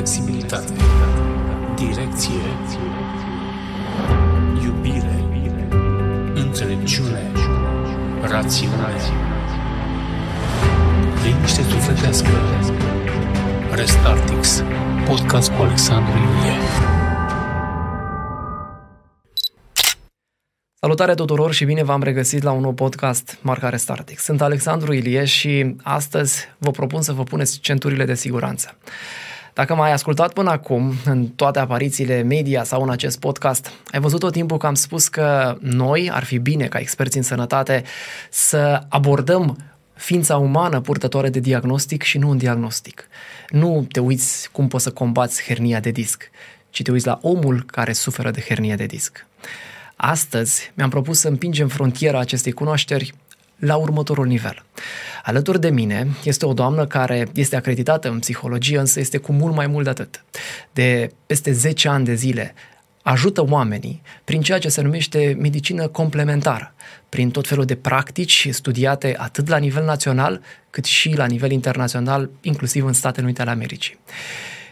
flexibilitate, direcție, iubire, înțelepciune, rațiune, liniște sufletească. Restartix, podcast cu Alexandru Iulie. Salutare tuturor și bine v-am regăsit la un nou podcast Marcare Startix. Sunt Alexandru Ilie și astăzi vă propun să vă puneți centurile de siguranță. Dacă m-ai ascultat până acum, în toate aparițiile media sau în acest podcast, ai văzut tot timpul că am spus că noi ar fi bine, ca experți în sănătate, să abordăm ființa umană purtătoare de diagnostic și nu un diagnostic. Nu te uiți cum poți să combați hernia de disc, ci te uiți la omul care suferă de hernia de disc. Astăzi mi-am propus să împingem frontiera acestei cunoașteri la următorul nivel. Alături de mine este o doamnă care este acreditată în psihologie, însă este cu mult mai mult de atât. De peste 10 ani de zile ajută oamenii prin ceea ce se numește medicină complementară, prin tot felul de practici studiate atât la nivel național cât și la nivel internațional, inclusiv în Statele Unite ale Americii.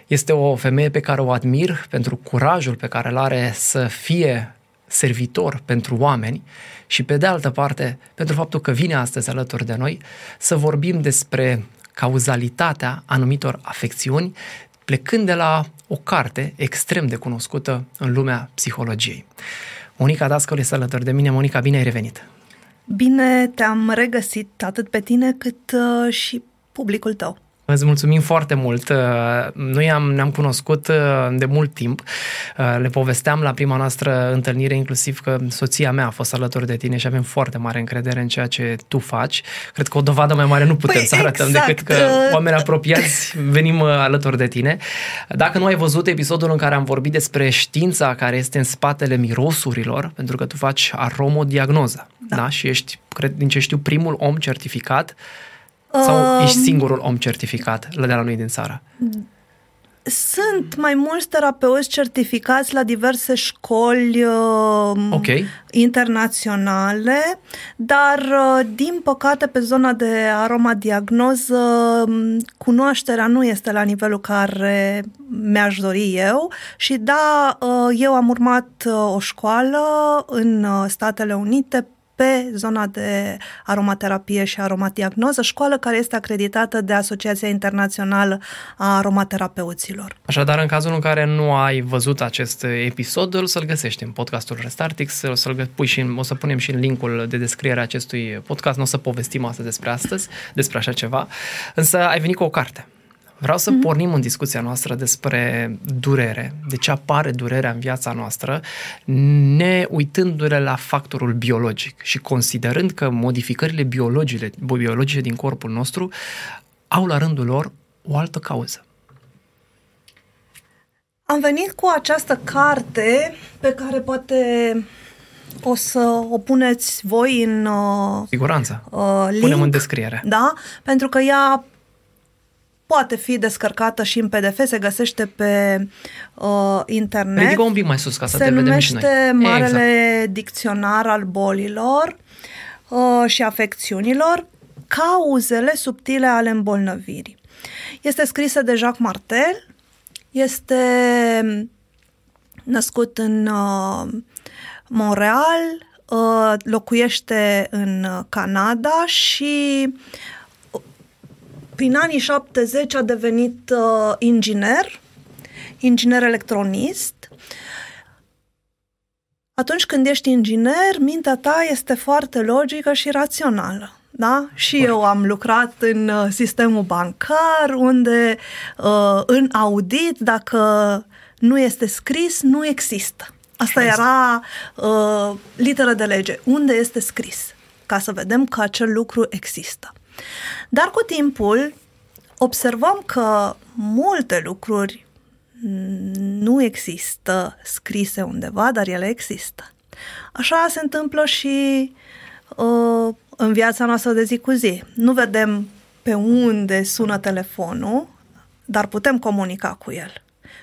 Este o femeie pe care o admir pentru curajul pe care îl are să fie servitor pentru oameni și, pe de altă parte, pentru faptul că vine astăzi alături de noi să vorbim despre cauzalitatea anumitor afecțiuni, plecând de la o carte extrem de cunoscută în lumea psihologiei. Monica Dascăl este alături de mine. Monica, bine ai revenit! Bine te-am regăsit atât pe tine cât uh, și publicul tău. Îți mulțumim foarte mult. Uh, noi am, ne-am cunoscut uh, de mult timp. Uh, le povesteam la prima noastră întâlnire, inclusiv că soția mea a fost alături de tine și avem foarte mare încredere în ceea ce tu faci. Cred că o dovadă mai mare nu putem păi, să arătăm exact. decât că oameni apropiați venim alături de tine. Dacă nu ai văzut episodul în care am vorbit despre știința care este în spatele mirosurilor, pentru că tu faci aromodiagnoză, da? da? Și ești, cred, din ce știu, primul om certificat sau um, ești singurul om certificat de la noi din țară? Sunt mai mulți terapeuți certificați la diverse școli uh, okay. internaționale, dar uh, din păcate pe zona de aromadiagnoză um, cunoașterea nu este la nivelul care mi-aș dori eu și da, uh, eu am urmat uh, o școală în uh, Statele Unite pe zona de aromaterapie și aromadiagnoză, școală care este acreditată de Asociația Internațională a Aromaterapeuților. Așadar, în cazul în care nu ai văzut acest episod, îl să-l găsești în podcastul Restartix, o să-l pui și în, o să punem și în linkul de descriere a acestui podcast, nu o să povestim astăzi despre astăzi, despre așa ceva, însă ai venit cu o carte. Vreau să mm-hmm. pornim în discuția noastră despre durere, de ce apare durerea în viața noastră, ne uitându-ne la factorul biologic și considerând că modificările biologice, biologice din corpul nostru au la rândul lor o altă cauză. Am venit cu această carte pe care poate o să o puneți voi în... Uh, Siguranță. Uh, link, Punem în descriere. Da, pentru că ea poate fi descărcată și în PDF, se găsește pe uh, internet. Ridică un pic mai sus ca să se te vedem și noi. Marele exact. Dicționar al bolilor uh, și afecțiunilor, cauzele subtile ale îmbolnăvirii. Este scrisă de Jacques Martel, este născut în uh, Montreal, uh, locuiește în Canada și prin anii 70 a devenit uh, inginer, inginer electronist. Atunci când ești inginer, mintea ta este foarte logică și rațională. Da? Și Bun. eu am lucrat în uh, sistemul bancar, unde uh, în audit, dacă nu este scris, nu există. Asta era uh, literă de lege. Unde este scris? Ca să vedem că acel lucru există. Dar cu timpul observăm că multe lucruri nu există scrise undeva, dar ele există. Așa se întâmplă și uh, în viața noastră de zi cu zi. Nu vedem pe unde sună telefonul, dar putem comunica cu el.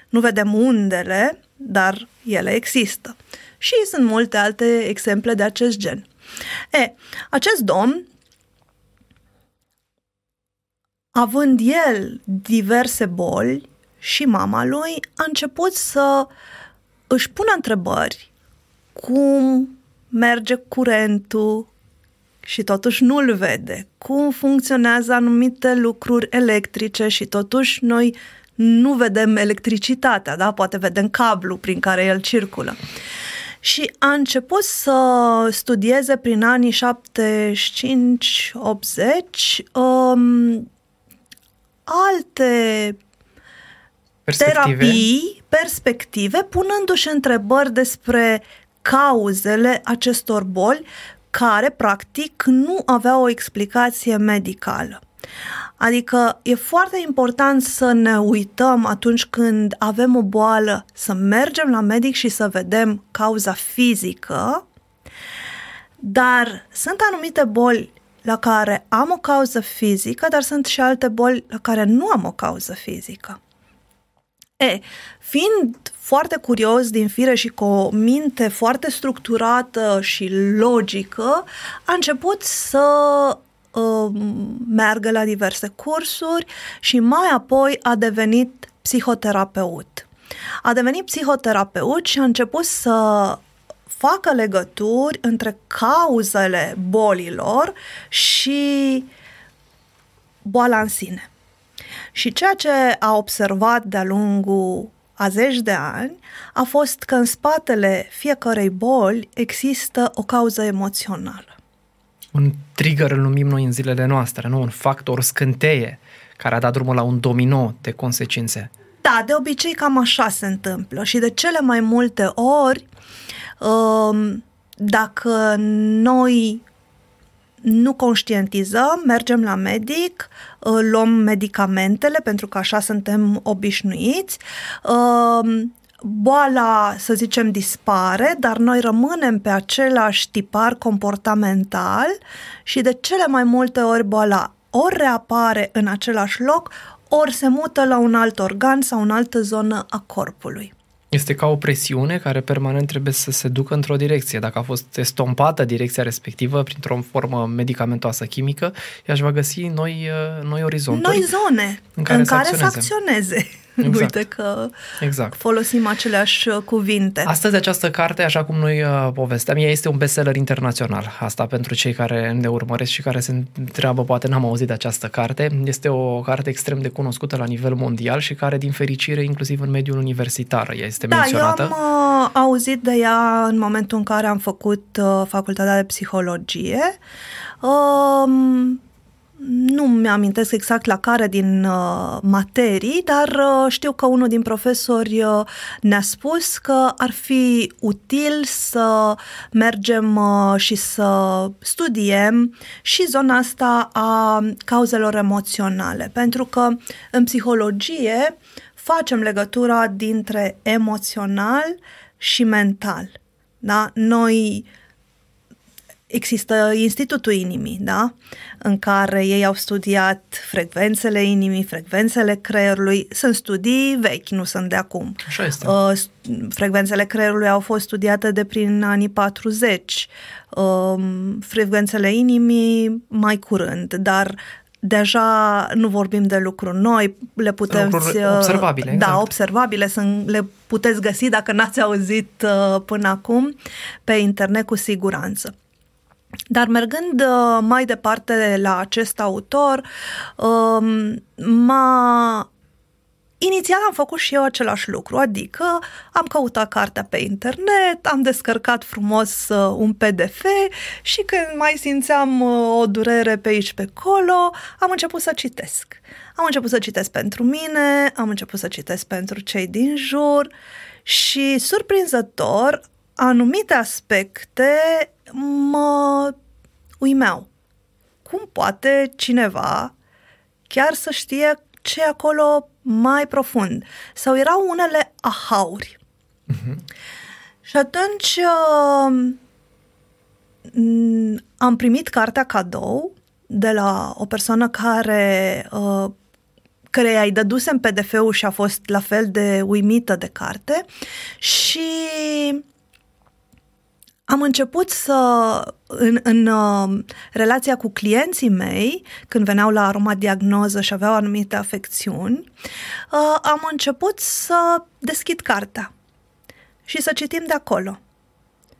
Nu vedem undele, dar ele există. Și sunt multe alte exemple de acest gen. E, acest domn având el diverse boli și mama lui a început să își pună întrebări cum merge curentul și totuși nu-l vede, cum funcționează anumite lucruri electrice și totuși noi nu vedem electricitatea, da? poate vedem cablu prin care el circulă. Și a început să studieze prin anii 75-80 um, alte Perspective. terapii, perspective, punându-și întrebări despre cauzele acestor boli care, practic, nu aveau o explicație medicală. Adică e foarte important să ne uităm atunci când avem o boală, să mergem la medic și să vedem cauza fizică, dar sunt anumite boli la care am o cauză fizică, dar sunt și alte boli la care nu am o cauză fizică. E, fiind foarte curios din fire și cu o minte foarte structurată și logică, a început să uh, meargă la diverse cursuri și mai apoi a devenit psihoterapeut. A devenit psihoterapeut și a început să facă legături între cauzele bolilor și boala în sine. Și ceea ce a observat de-a lungul a zeci de ani a fost că în spatele fiecărei boli există o cauză emoțională. Un trigger îl numim noi în zilele noastre, nu? Un factor scânteie care a dat drumul la un domino de consecințe. Da, de obicei cam așa se întâmplă și de cele mai multe ori, um, dacă noi nu conștientizăm, mergem la medic, luăm medicamentele pentru că așa suntem obișnuiți, um, boala, să zicem, dispare, dar noi rămânem pe același tipar comportamental și de cele mai multe ori boala ori reapare în același loc, ori se mută la un alt organ sau în altă zonă a corpului. Este ca o presiune care permanent trebuie să se ducă într-o direcție. Dacă a fost estompată direcția respectivă printr-o formă medicamentoasă chimică, ea își va găsi noi, uh, noi orizonturi. Noi zone în care, în să, care acționeze. să acționeze. Exact. Uite că exact. folosim aceleași uh, cuvinte. Astăzi această carte, așa cum noi uh, povesteam, ea este un bestseller internațional. Asta pentru cei care ne urmăresc și care se întreabă, poate n-am auzit de această carte. Este o carte extrem de cunoscută la nivel mondial și care, din fericire, inclusiv în mediul universitar, ea este da, menționată. eu am uh, auzit de ea în momentul în care am făcut uh, facultatea de psihologie. Uh, nu mi-amintesc exact la care din uh, materii, dar uh, știu că unul din profesori uh, ne-a spus că ar fi util să mergem uh, și să studiem și zona asta a cauzelor emoționale, pentru că în psihologie facem legătura dintre emoțional și mental. Da? Noi există Institutul Inimii, da? în care ei au studiat frecvențele inimii, frecvențele creierului. Sunt studii vechi, nu sunt de acum. Așa este. Uh, frecvențele creierului au fost studiate de prin anii 40, uh, frecvențele inimii mai curând, dar deja nu vorbim de lucruri noi, le putem... Uh, observabile. Da, exact. observabile, sunt, le puteți găsi dacă n-ați auzit uh, până acum pe internet cu siguranță. Dar mergând uh, mai departe la acest autor, um, m-a Inițial am făcut și eu același lucru, adică am căutat cartea pe internet, am descărcat frumos uh, un PDF și când mai simțeam uh, o durere pe aici pe acolo, am început să citesc. Am început să citesc pentru mine, am început să citesc pentru cei din jur și, surprinzător, anumite aspecte mă uimeau. Cum poate cineva chiar să știe ce e acolo mai profund? Sau erau unele ahauri. Uh-huh. Și atunci uh, am primit cartea cadou de la o persoană care uh, care îi dădusem PDF-ul și a fost la fel de uimită de carte și am început să, în, în uh, relația cu clienții mei, când veneau la aroma diagnoză și aveau anumite afecțiuni, uh, am început să deschid cartea și să citim de acolo.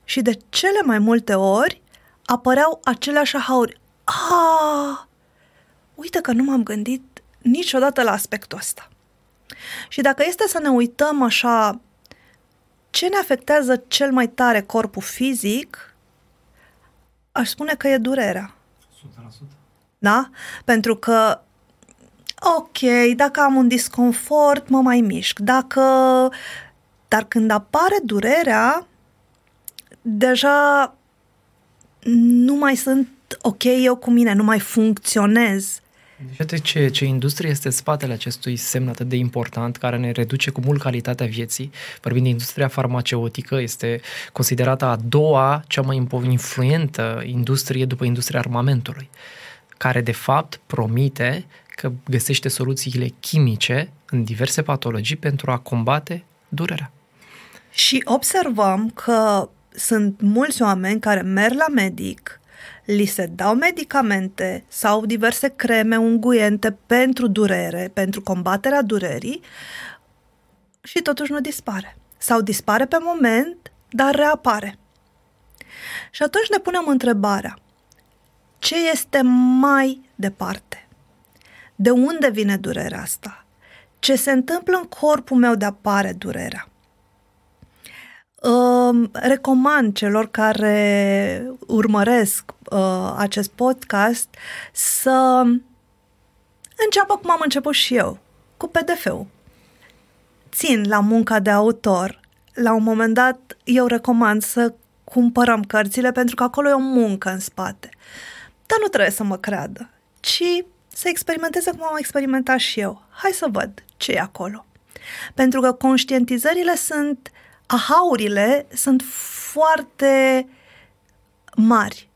Și de cele mai multe ori apăreau aceleași ahauri. Ah, uite că nu m-am gândit niciodată la aspectul ăsta. Și dacă este să ne uităm așa, ce ne afectează cel mai tare corpul fizic, aș spune că e durerea. 100%. Da? Pentru că, ok, dacă am un disconfort, mă mai mișc. Dacă... Dar când apare durerea, deja nu mai sunt ok eu cu mine, nu mai funcționez. Deci, ce, ce industrie este spatele acestui semn atât de important, care ne reduce cu mult calitatea vieții. Vorbim de industria farmaceutică, este considerată a doua cea mai influentă industrie după industria armamentului, care de fapt promite că găsește soluțiile chimice în diverse patologii pentru a combate durerea. Și observăm că sunt mulți oameni care merg la medic, li se dau medicamente sau diverse creme unguiente pentru durere, pentru combaterea durerii și totuși nu dispare. Sau dispare pe moment, dar reapare. Și atunci ne punem întrebarea, ce este mai departe? De unde vine durerea asta? Ce se întâmplă în corpul meu de apare durerea? Uh, recomand celor care urmăresc uh, acest podcast să înceapă cum am început și eu, cu PDF-ul. Țin la munca de autor. La un moment dat, eu recomand să cumpărăm cărțile pentru că acolo e o muncă în spate. Dar nu trebuie să mă creadă, ci să experimenteze cum am experimentat și eu. Hai să văd ce e acolo. Pentru că conștientizările sunt ahaurile sunt foarte mari.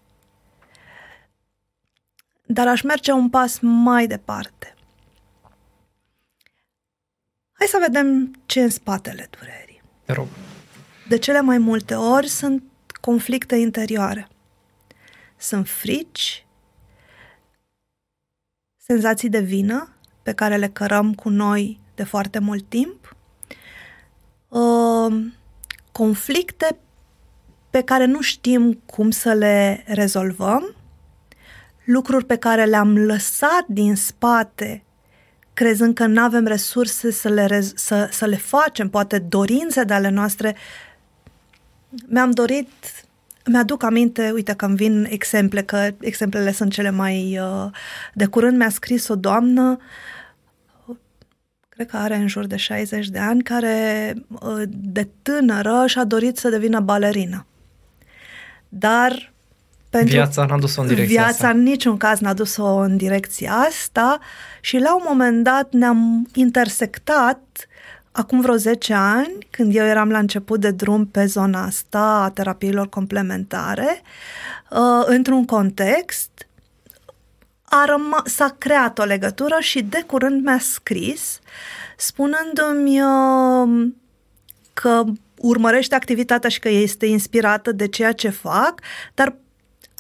Dar aș merge un pas mai departe. Hai să vedem ce în spatele durerii. Te rog. De cele mai multe ori sunt conflicte interioare. Sunt frici, senzații de vină pe care le cărăm cu noi de foarte mult timp, uh, conflicte pe care nu știm cum să le rezolvăm, lucruri pe care le-am lăsat din spate, crezând că nu avem resurse să le, rez- să, să le facem, poate dorințe de ale noastre. Mi-am dorit, mi-aduc aminte, uite că îmi vin exemple, că exemplele sunt cele mai... Uh, de curând mi-a scris o doamnă uh, cred că are în jur de 60 de ani, care uh, de tânără și-a dorit să devină balerină. Dar pentru viața n-a dus-o în direcția viața asta. în niciun caz n-a dus-o în direcția asta și la un moment dat ne-am intersectat acum vreo 10 ani, când eu eram la început de drum pe zona asta a terapiilor complementare, uh, într-un context a răma- s-a creat o legătură și de curând mi-a scris spunându-mi uh, că urmărește activitatea și că este inspirată de ceea ce fac, dar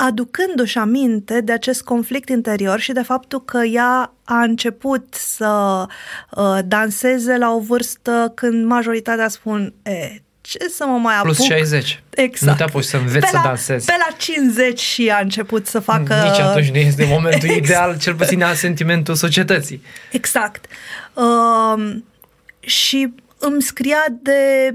aducându-și aminte de acest conflict interior și de faptul că ea a început să uh, danseze la o vârstă când majoritatea spun, e, ce să mă mai apuc? Plus 60. Exact. Nu te apuci să înveți pe să la, dansezi. Pe la 50 și a început să facă... Nici atunci nu este momentul exact. ideal, cel puțin a sentimentul societății. Exact. Uh, și îmi scria de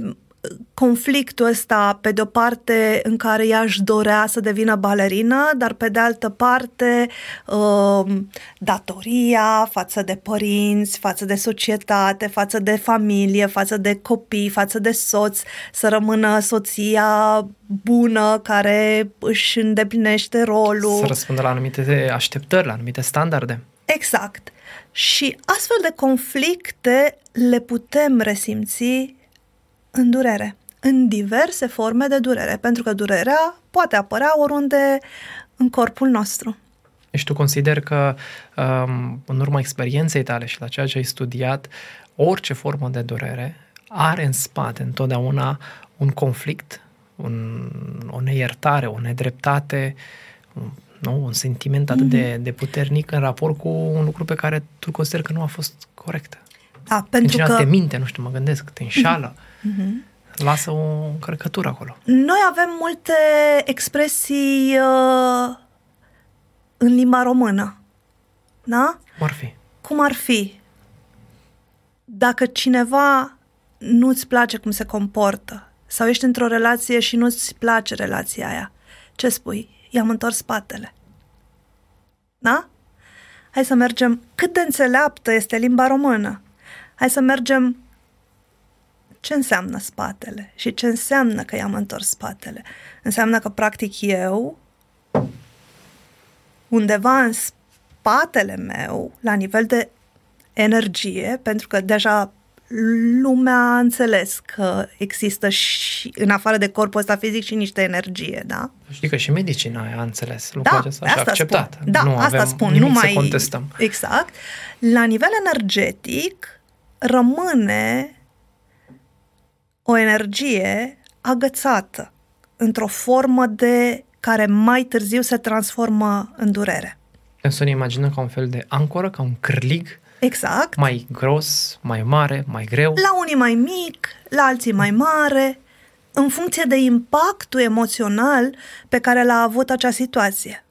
conflictul ăsta, pe de-o parte, în care ea își dorea să devină balerină, dar pe de altă parte, uh, datoria față de părinți, față de societate, față de familie, față de copii, față de soț, să rămână soția bună care își îndeplinește rolul. Să răspundă la anumite așteptări, la anumite standarde. Exact. Și astfel de conflicte le putem resimți în durere, în diverse forme de durere, pentru că durerea poate apărea oriunde în corpul nostru. Deci tu consider că um, în urma experienței tale și la ceea ce ai studiat, orice formă de durere are în spate întotdeauna un conflict un, o neiertare, o nedreptate, un, nu? un sentiment atât de, de puternic în raport cu un lucru pe care tu consider că nu a fost corect. Da, Când pentru cineva că te minte, nu știu, mă gândesc, te înșală, lasă o încărcătură acolo. noi avem multe expresii uh, în limba română. Da? Cum ar fi? Cum ar fi? Dacă cineva nu-ți place cum se comportă sau ești într-o relație și nu-ți place relația aia, ce spui? I-am întors spatele. Da? Hai să mergem. Cât de înțeleaptă este limba română? Hai să mergem ce înseamnă spatele și ce înseamnă că i-am întors spatele. Înseamnă că, practic, eu, undeva în spatele meu, la nivel de energie, pentru că deja lumea a înțeles că există și în afară de corpul ăsta fizic și niște energie, da? Știi că și medicina a înțeles lucrul Da, acesta și a asta acceptat. spun. Da, nu asta avem spun. nimic Nu să mai contestăm. Exact. La nivel energetic rămâne o energie agățată într-o formă de care mai târziu se transformă în durere. Putem să ne imaginăm ca un fel de ancoră, ca un cârlig Exact. mai gros, mai mare, mai greu. La unii mai mic, la alții mai mare, în funcție de impactul emoțional pe care l-a avut acea situație.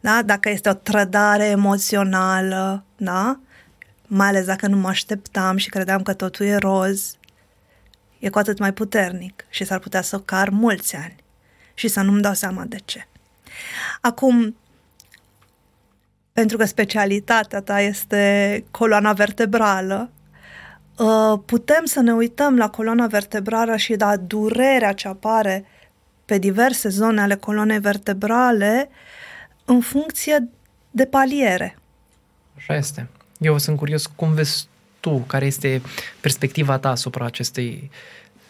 Da? Dacă este o trădare emoțională, da? mai ales dacă nu mă așteptam și credeam că totul e roz, e cu atât mai puternic și s-ar putea să car mulți ani și să nu-mi dau seama de ce. Acum, pentru că specialitatea ta este coloana vertebrală, uh, putem să ne uităm la coloana vertebrală și la durerea ce apare pe diverse zone ale coloanei vertebrale în funcție de paliere. Așa este. Eu sunt curios cum vezi tu, care este perspectiva ta asupra acestei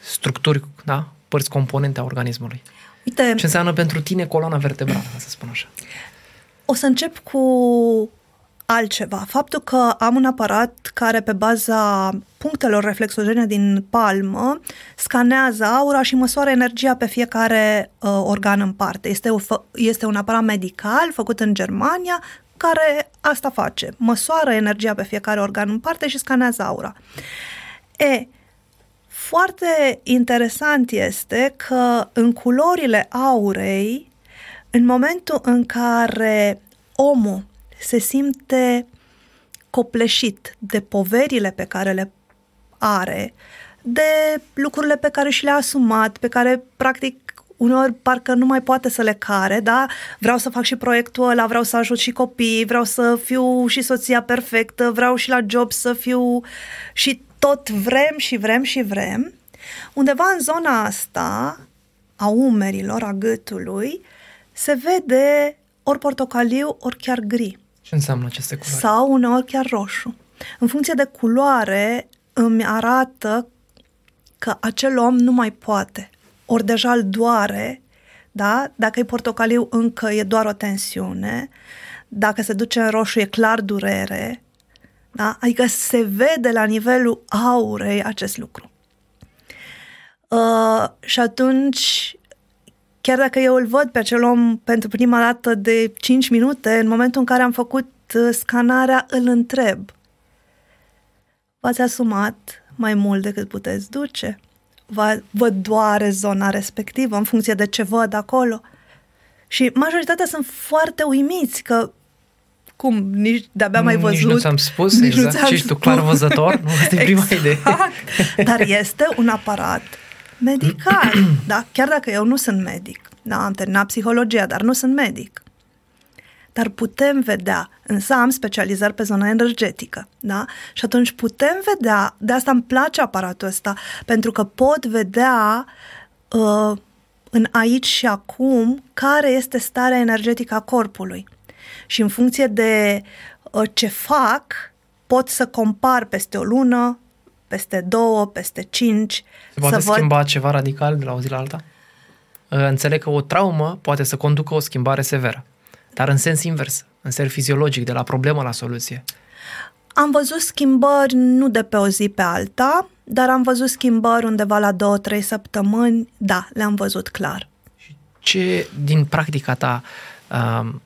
structuri, da? părți componente a organismului. Uite, Ce înseamnă pentru tine coloana vertebrală, să spun așa? o să încep cu altceva. Faptul că am un aparat care pe baza punctelor reflexogene din palmă scanează aura și măsoară energia pe fiecare uh, organ în parte. Este, o, fă- este un aparat medical făcut în Germania care asta face. Măsoară energia pe fiecare organ în parte și scanează aura. E, foarte interesant este că în culorile aurei, în momentul în care omul se simte copleșit de poverile pe care le are, de lucrurile pe care și le-a asumat, pe care practic uneori parcă nu mai poate să le care, da? Vreau să fac și proiectul ăla, vreau să ajut și copiii, vreau să fiu și soția perfectă, vreau și la job să fiu și tot vrem și vrem și vrem. Undeva în zona asta a umerilor, a gâtului, se vede ori portocaliu, ori chiar gri Ce înseamnă aceste culori? sau uneori chiar roșu. În funcție de culoare îmi arată că acel om nu mai poate. Ori deja îl doare, da? Dacă e portocaliu, încă e doar o tensiune. Dacă se duce în roșu, e clar durere. Da? Adică se vede la nivelul aurei acest lucru. Uh, și atunci, chiar dacă eu îl văd pe acel om pentru prima dată de 5 minute, în momentul în care am făcut uh, scanarea, îl întreb. V-ați asumat mai mult decât puteți duce? Vă, vă doare zona respectivă în funcție de ce văd acolo? Și majoritatea sunt foarte uimiți că cum, nici de-abia mai văzut. Nici nu ți-am spus, nici nu exact. ți-am Și ești tu spus. clar văzător? Nu, asta e prima idee. Exact. Dar este un aparat medical, da? Chiar dacă eu nu sunt medic, da? Am terminat psihologia, dar nu sunt medic. Dar putem vedea, însă am specializări pe zona energetică, da? Și atunci putem vedea, de asta îmi place aparatul ăsta, pentru că pot vedea uh, în aici și acum care este starea energetică a corpului. Și în funcție de uh, ce fac, pot să compar peste o lună, peste două, peste cinci, Se poate să văd schimba ceva radical de la o zi la alta? Uh, Înțeleg că o traumă poate să conducă o schimbare severă, dar în sens invers, în sens fiziologic, de la problemă la soluție. Am văzut schimbări nu de pe o zi pe alta, dar am văzut schimbări undeva la două, trei săptămâni, da, le-am văzut clar. Ce, din practica ta, um,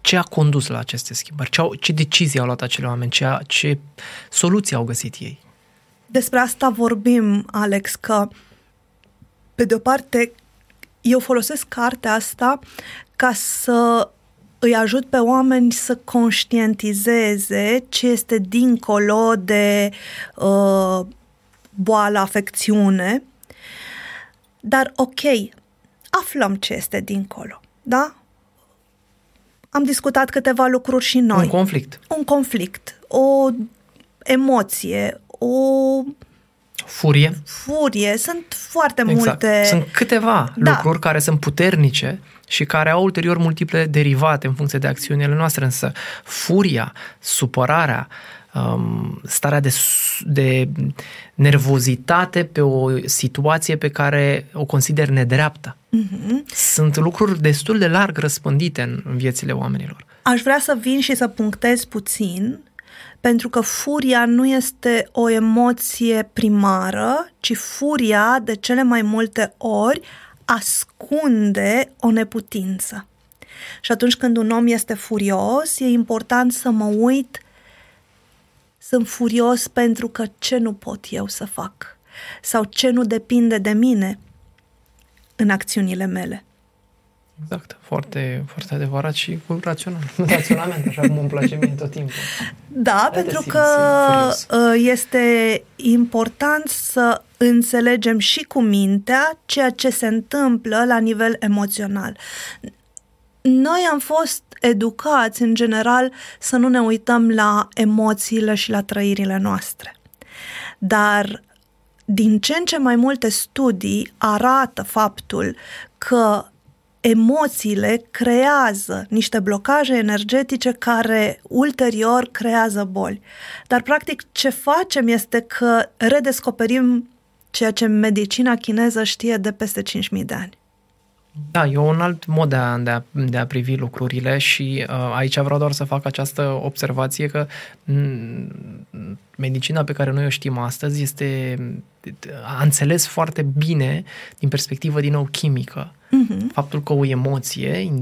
ce a condus la aceste schimbări? Ce, au, ce decizii au luat acele oameni? Ce, ce soluții au găsit ei? Despre asta vorbim, Alex, că pe de o parte eu folosesc cartea asta ca să îi ajut pe oameni să conștientizeze ce este dincolo de uh, boală, afecțiune. Dar ok, aflăm ce este dincolo, da? Am discutat câteva lucruri și noi. Un conflict. Un conflict, o emoție, o Furie. furie. Sunt foarte Exact. multe... Sunt câteva Da. lucruri care sunt puternice și care au ulterior multiple derivate în funcție de acțiunile noastre, însă furia, supărarea, um, starea de, s- de nervozitate pe o situație pe care o consider nedreaptă. Mhm. Sunt lucruri destul de larg răspândite în, în viețile oamenilor. Aș vrea să vin și să punctez puțin, pentru că furia nu este o emoție primară, ci furia, de cele mai multe ori, ascunde o neputință. Și atunci când un om este furios, e important să mă uit, sunt furios pentru că ce nu pot eu să fac sau ce nu depinde de mine în acțiunile mele. Exact, foarte, foarte adevărat și cu rațional. Raționament, așa cum îmi place mie tot timpul. Da, te pentru simți că furios. uh, este important să înțelegem și cu mintea ceea ce se întâmplă la nivel emoțional. Noi am fost educați, în general, să nu ne uităm la emoțiile și la trăirile noastre. Dar din ce în ce mai multe studii arată faptul că emoțiile creează niște blocaje energetice care ulterior creează boli. Dar practic ce facem este că redescoperim ceea ce medicina chineză știe de peste 5.000 de ani. Da, e un alt mod de a, de a, de a privi lucrurile și uh, aici vreau doar să fac această observație că m- medicina pe care noi o știm astăzi este a înțeles foarte bine din perspectivă din nou chimică Uh-huh. faptul că o emoție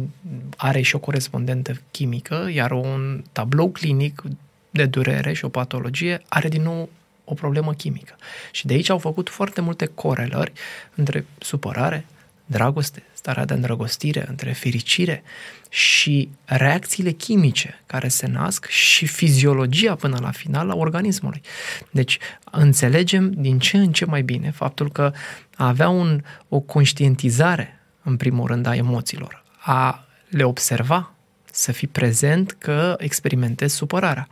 are și o corespondentă chimică, iar un tablou clinic de durere și o patologie are din nou o problemă chimică. Și de aici au făcut foarte multe corelări între supărare, dragoste, starea de îndrăgostire, între fericire și reacțiile chimice care se nasc și fiziologia până la final a organismului. Deci înțelegem din ce în ce mai bine faptul că a avea un, o conștientizare în primul rând a emoțiilor, a le observa, să fii prezent că experimentezi supărarea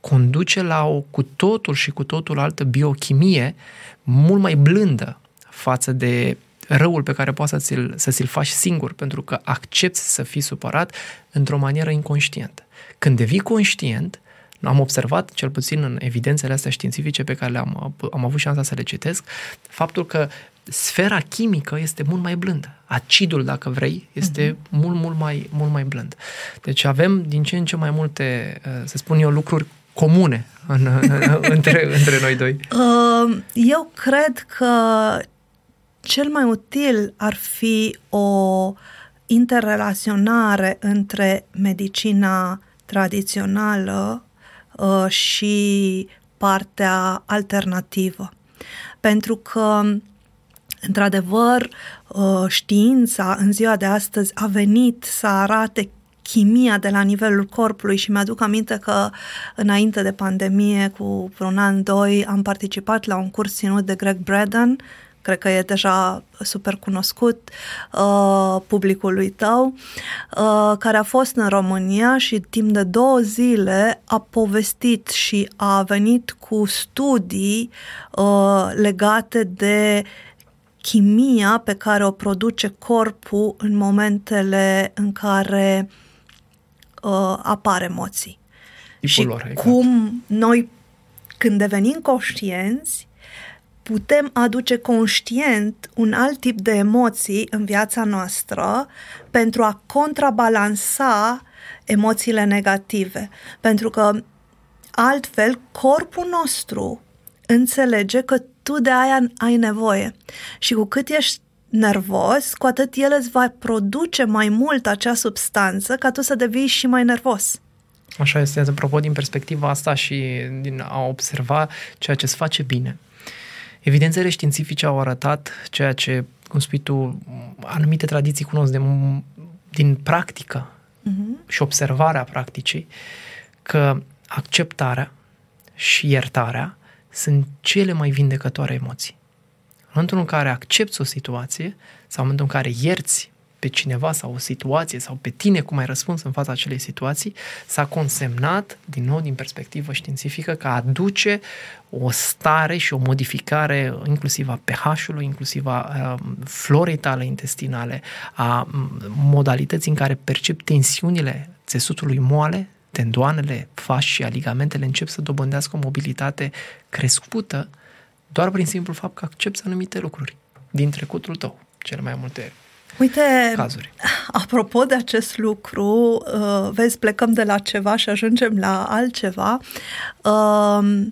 conduce la o cu totul și cu totul altă biochimie mult mai blândă față de răul pe care poți să ți-l, să ți-l faci singur, pentru că accepti să fii supărat într-o manieră inconștientă. Când devii conștient, am observat, cel puțin în evidențele astea științifice pe care le-am am avut șansa să le citesc, faptul că sfera chimică este mult mai blândă. Acidul, dacă vrei, este uh-huh. mult, mult mai, mult mai blând. Deci avem din ce în ce mai multe, să spun eu, lucruri comune în, între, între noi doi. Uh, Eu cred că cel mai util ar fi o interrelaționare între medicina tradițională uh, și partea alternativă. Pentru că, într-adevăr, uh, știința în ziua de astăzi a venit să arate chimia de la nivelul corpului și mi-aduc aminte că înainte de pandemie, cu vreun an, doi, am participat la un curs ținut de Greg Braden, cred că e deja super cunoscut uh, publicului tău, uh, care a fost în România și timp de două zile a povestit și a venit cu studii uh, legate de chimia pe care o produce corpul în momentele în care uh, apar emoții. Tipul și lor, exact. cum noi, când devenim conștienți, putem aduce conștient un alt tip de emoții în viața noastră pentru a contrabalansa emoțiile negative. Pentru că altfel corpul nostru înțelege că tu de aia ai nevoie. Și cu cât ești nervos, cu atât el îți va produce mai mult acea substanță ca tu să devii și mai nervos. Așa este, apropo, din perspectiva asta și din a observa ceea ce îți face bine. Evidențele științifice au arătat ceea ce, cum spui tu, anumite tradiții cunosc de, din practică uh-huh. și observarea practicii, că acceptarea și iertarea sunt cele mai vindecătoare emoții. În momentul în care accepti o situație sau în momentul în care ierți pe cineva sau o situație sau pe tine cum ai răspuns în fața acelei situații, s-a consemnat, din nou din perspectivă științifică, că aduce o stare și o modificare inclusiv a pH-ului, inclusiv a florei tale intestinale, a modalității în care percep tensiunile țesutului moale, tendoanele, fascia, ligamentele încep să dobândească o mobilitate crescută doar prin simplul fapt că accepti anumite lucruri din trecutul tău, cele mai multe Uite, cazuri. apropo de acest lucru, uh, vezi, plecăm de la ceva și ajungem la altceva. Uh,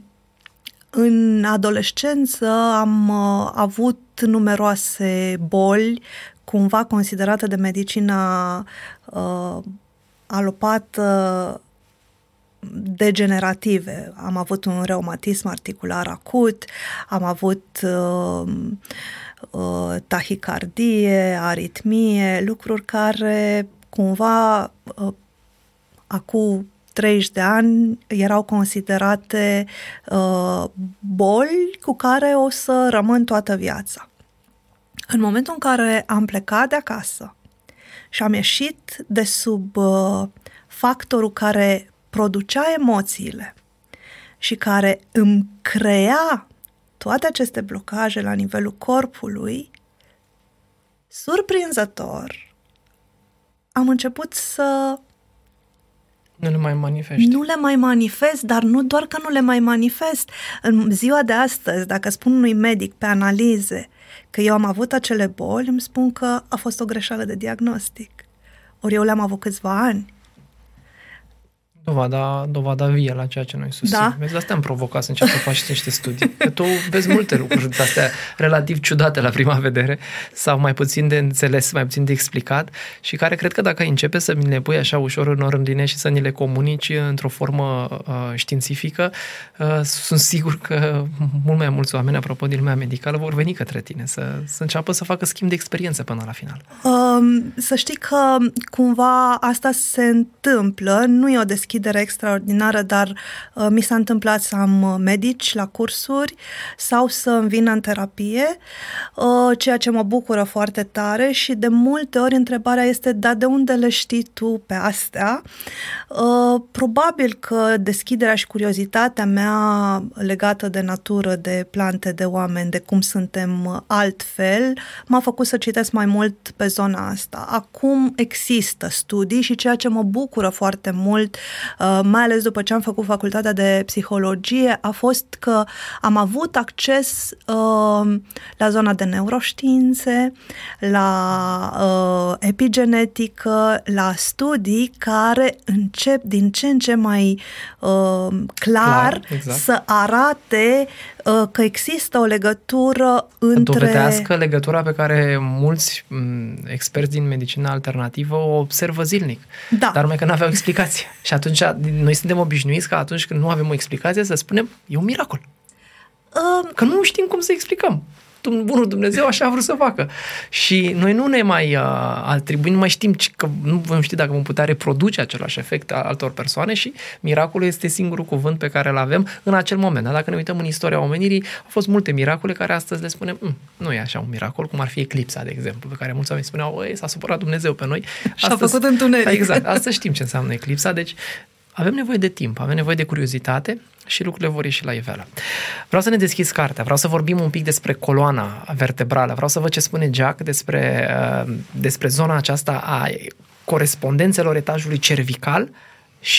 în adolescență am uh, avut numeroase boli cumva considerate de medicina uh, alopată degenerative. Am avut un reumatism articular acut, am avut uh, uh, tahicardie, aritmie, lucruri care cumva uh, acum 30 de ani erau considerate uh, boli cu care o să rămân toată viața. În momentul în care am plecat de acasă și am ieșit de sub uh, factorul care producea emoțiile și care îmi crea toate aceste blocaje la nivelul corpului, surprinzător, am început să nu le mai manifesti. Nu le mai manifest, dar nu doar că nu le mai manifest. În ziua de astăzi, dacă spun unui medic pe analize că eu am avut acele boli, îmi spun că a fost o greșeală de diagnostic. Ori eu le-am avut câțiva ani. Dovada, dovada vie la ceea ce noi susținem. Da? Vezi, de asta am provocat să începi să faci niște studii. Că tu vezi multe lucruri de astea relativ ciudate la prima vedere sau mai puțin de înțeles, mai puțin de explicat și care cred că dacă începe să mi le pui așa ușor în ordine și să ni le comunici într-o formă uh, științifică, uh, sunt sigur că mult mai mulți oameni, apropo din lumea medicală, vor veni către tine să, să înceapă să facă schimb de experiență până la final. Um, să știi că cumva asta se întâmplă, nu e o deschidere deschidere extraordinară, dar uh, mi s-a întâmplat să am uh, medici la cursuri sau să îmi vină în terapie, uh, ceea ce mă bucură foarte tare și de multe ori întrebarea este, da, de unde le știi tu pe astea? Uh, probabil că deschiderea și curiozitatea mea legată de natură, de plante, de oameni, de cum suntem uh, altfel, m-a făcut să citesc mai mult pe zona asta. Acum există studii și ceea ce mă bucură foarte mult Uh, mai ales după ce am făcut facultatea de psihologie, a fost că am avut acces uh, la zona de neuroștiințe, la uh, epigenetică, la studii care încep din ce în ce mai uh, clar, clar exact. să arate uh, că există o legătură între... Dovedească legătura pe care mulți m, experți din medicina alternativă o observă zilnic. Da. Dar mai că nu aveau explicație. Și atunci noi suntem obișnuiți că atunci când nu avem o explicație să spunem, e un miracol. Um, că nu știm cum să explicăm bunul Dumnezeu așa a vrut să facă. Și noi nu ne mai uh, atribuim, nu mai știm că nu vom ști dacă vom putea reproduce același efect al altor persoane și miracolul este singurul cuvânt pe care îl avem în acel moment. Dar dacă ne uităm în istoria omenirii, au fost multe miracole care astăzi le spunem, mm, nu e așa un miracol, cum ar fi eclipsa, de exemplu, pe care mulți oameni spuneau, s-a supărat Dumnezeu pe noi. Și a făcut întuneric. Exact, astăzi știm ce înseamnă eclipsa, deci avem nevoie de timp, avem nevoie de curiozitate și lucrurile vor ieși la iveală. Vreau să ne deschizi cartea, vreau să vorbim un pic despre coloana vertebrală, vreau să văd ce spune Jack despre, uh, despre zona aceasta a corespondențelor etajului cervical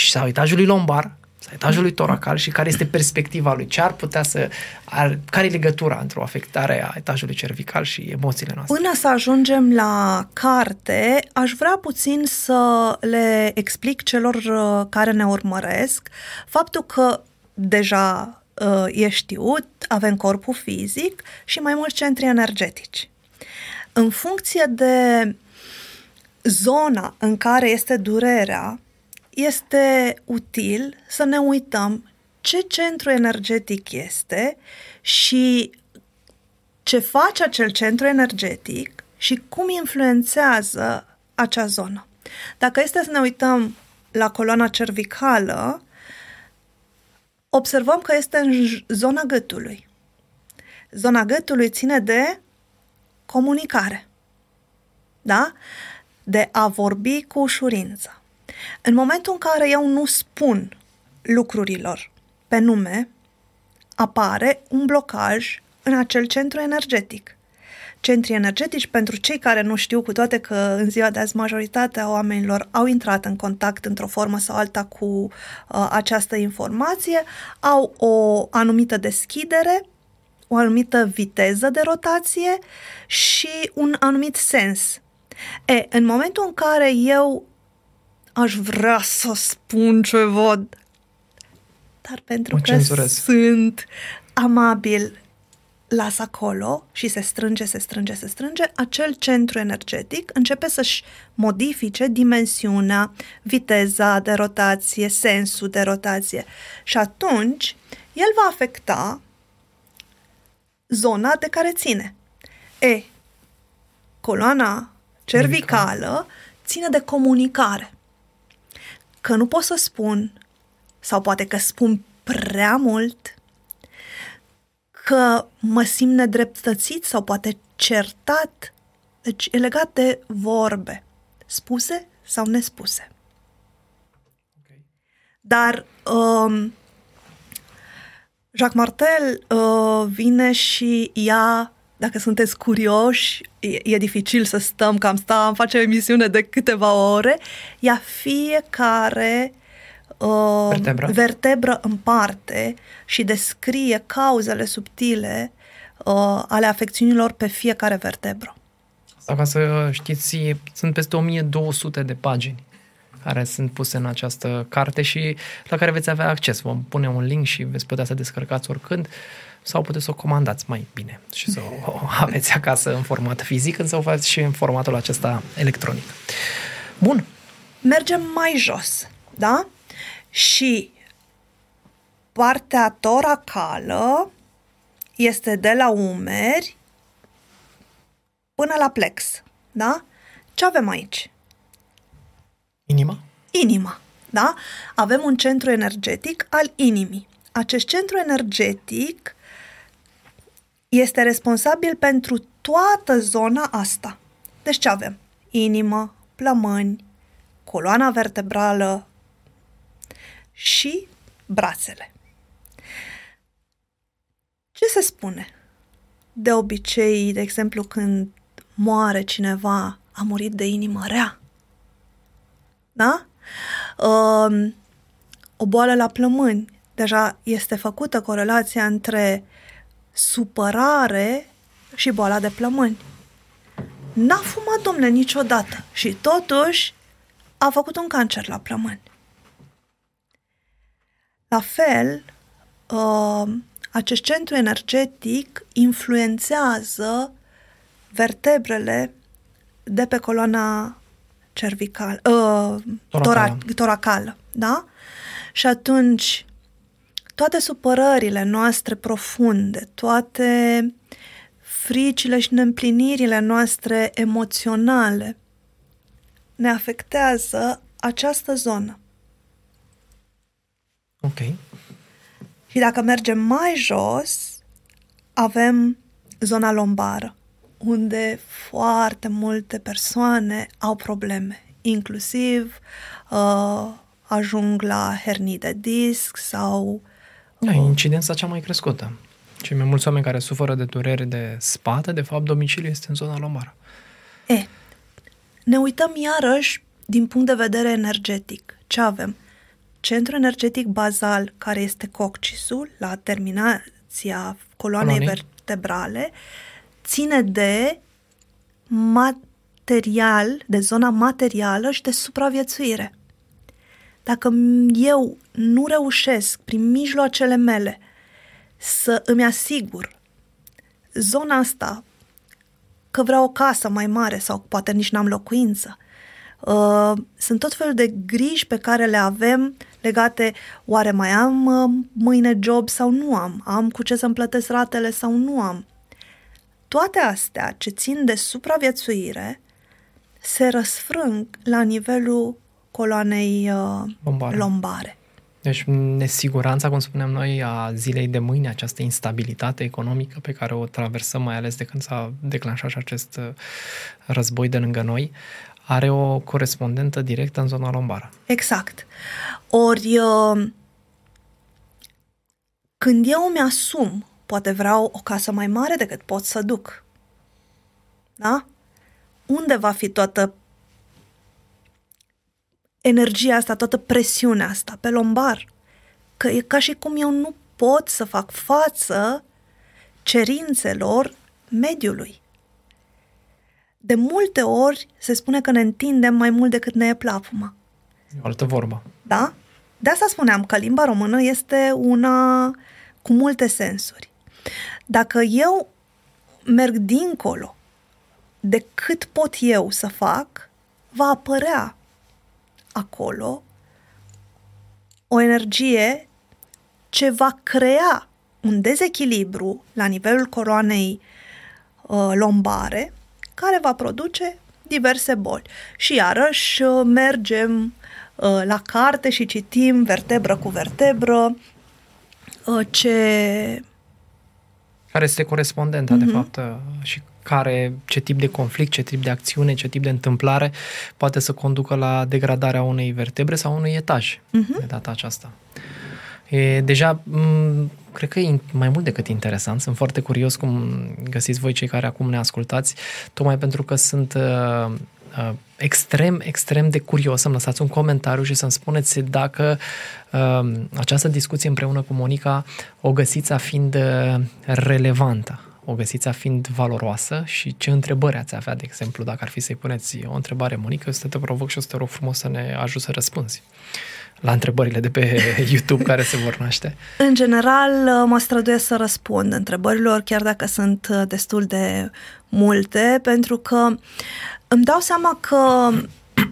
sau etajului lombar, sau etajului toracal și care este perspectiva lui, ce ar putea să, ar, care e legătura între o afectare a etajului cervical și emoțiile noastre. Până să ajungem la carte, aș vrea puțin să le explic celor uh, care ne urmăresc faptul că deja uh, e știut, avem corpul fizic și mai mulți centri energetici. În funcție de zona în care este durerea, este util să ne uităm ce centru energetic este și ce face acel centru energetic și cum influențează acea zonă. Dacă este să ne uităm la coloana cervicală, observăm că este în zona gâtului. Zona gâtului ține de comunicare. Da? De a vorbi cu ușurință. În momentul în care eu nu spun lucrurilor pe nume, apare un blocaj în acel centru energetic. Centrii energetici, pentru cei care nu știu, cu toate că în ziua de azi majoritatea oamenilor au intrat în contact într-o formă sau alta cu uh, această informație, au o anumită deschidere, o anumită viteză de rotație și un anumit sens. E, în momentul în care eu aș vrea să spun ceva, dar pentru Mă că cenzurez. sunt amabil, las acolo și se strânge, se strânge, se strânge, acel centru energetic începe să-și modifice dimensiunea, viteza de rotație, sensul de rotație. Și atunci, el va afecta zona de care ține. E, coloana cervicală ține de comunicare. Că nu pot să spun, sau poate că spun prea mult, că mă simt nedreptățit sau poate certat. Deci e legat de vorbe, spuse sau nespuse. Dar um, Jacques Martel uh, vine și ia, dacă sunteți curioși, e, e dificil să stăm, că am sta, am face o emisiune de câteva ore, ia fiecare uh, Vertebră. vertebră în parte și descrie cauzele subtile uh, ale afecțiunilor pe fiecare vertebră. Sau ca să știți, sunt peste 1200 de pagini care sunt puse în această carte și la care veți avea acces. Vom pune un link și veți putea să descărcați oricând sau puteți să o comandați mai bine și să o aveți acasă în format fizic, însă o faceți și în formatul acesta electronic. Bun, mergem mai jos, da? Și partea toracală este de la umeri până la plex, da? Ce avem aici? inima? Inima, da? Avem un centru energetic al inimii. Acest centru energetic este responsabil pentru toată zona asta. Deci ce avem? Inimă, plămâni, coloana vertebrală și brațele. Ce se spune? De obicei, de exemplu, când moare cineva, a murit de inimă rea. Da? Um, o boală la plămâni. Deja este făcută corelația între supărare și boala de plămâni. N-a fumat, domne, niciodată și totuși a făcut un cancer la plămâni. La fel, uh, acest centru energetic influențează vertebrele de pe coloana cervicală, uh, Toracală. tora- toracală, da? Și atunci, toate supărările noastre profunde, toate fricile și neîmplinirile noastre emoționale ne afectează această zonă. Ok. Și dacă mergem mai jos, avem zona lombară, unde foarte multe persoane au probleme, inclusiv uh, ajung la hernii de disc sau Da, e incidența cea mai crescută. Cei mai mulți oameni care suferă de dureri de spate, de fapt, domiciliul este în zona lombară. E, ne uităm iarăși din punct de vedere energetic. Ce avem? Centrul energetic bazal, care este coccisul, la terminația coloanei Coloanei. vertebrale, ține de material, de zona materială și de supraviețuire. Dacă eu nu reușesc, prin mijloacele mele, să îmi asigur zona asta că vreau o casă mai mare sau poate nici n-am locuință. Uh, sunt tot felul de griji pe care le avem legate, oare mai am uh, mâine job sau nu am? Am cu ce să-mi plătesc ratele sau nu am? Toate astea ce țin de supraviețuire se răsfrâng la nivelul coloanei uh, Lombare. lombare. Deci nesiguranța, cum spuneam noi, a zilei de mâine, această instabilitate economică pe care o traversăm, mai ales de când s-a declanșat și acest uh, război de lângă noi, are o corespondentă directă în zona lombară. Exact. Ori uh, când eu mi-asum, poate vreau o casă mai mare decât pot să duc. Da? Unde va fi toată energia asta, toată presiunea asta? Pe lombar. Că e ca și cum eu nu pot să fac față cerințelor mediului. De multe ori se spune că ne întindem mai mult decât ne e plapuma. E o altă vorbă. Da? De asta spuneam că limba română este una cu multe sensuri. Dacă eu merg dincolo de cât pot eu să fac, va apărea acolo o energie ce va crea un dezechilibru la nivelul coroanei uh, lombare care va produce diverse boli. Și iarăși uh, mergem uh, la carte și citim vertebră cu vertebră uh, ce Care este corespondenta, mm-hmm. de fapt, uh, și care, ce tip de conflict, ce tip de acțiune, ce tip de întâmplare poate să conducă la degradarea unei vertebre sau unui etaj Mhm. de data aceasta. E, deja, m- cred că e mai mult decât interesant. Sunt foarte curios cum găsiți voi cei care acum ne ascultați, tocmai pentru că sunt uh, uh, extrem, extrem de curios să-mi lăsați un comentariu și să-mi spuneți dacă uh, această discuție împreună cu Monica o găsiți a fiind uh, relevantă o găsiți a fiind valoroasă și ce întrebări ați avea, de exemplu, dacă ar fi să-i puneți o întrebare, Monica, eu să te provoc și o să te rog frumos să ne ajut să răspunzi la întrebările de pe YouTube care se vor naște. În general, mă străduiesc să răspund întrebărilor, chiar dacă sunt uh, destul de multe, pentru că îmi dau seama că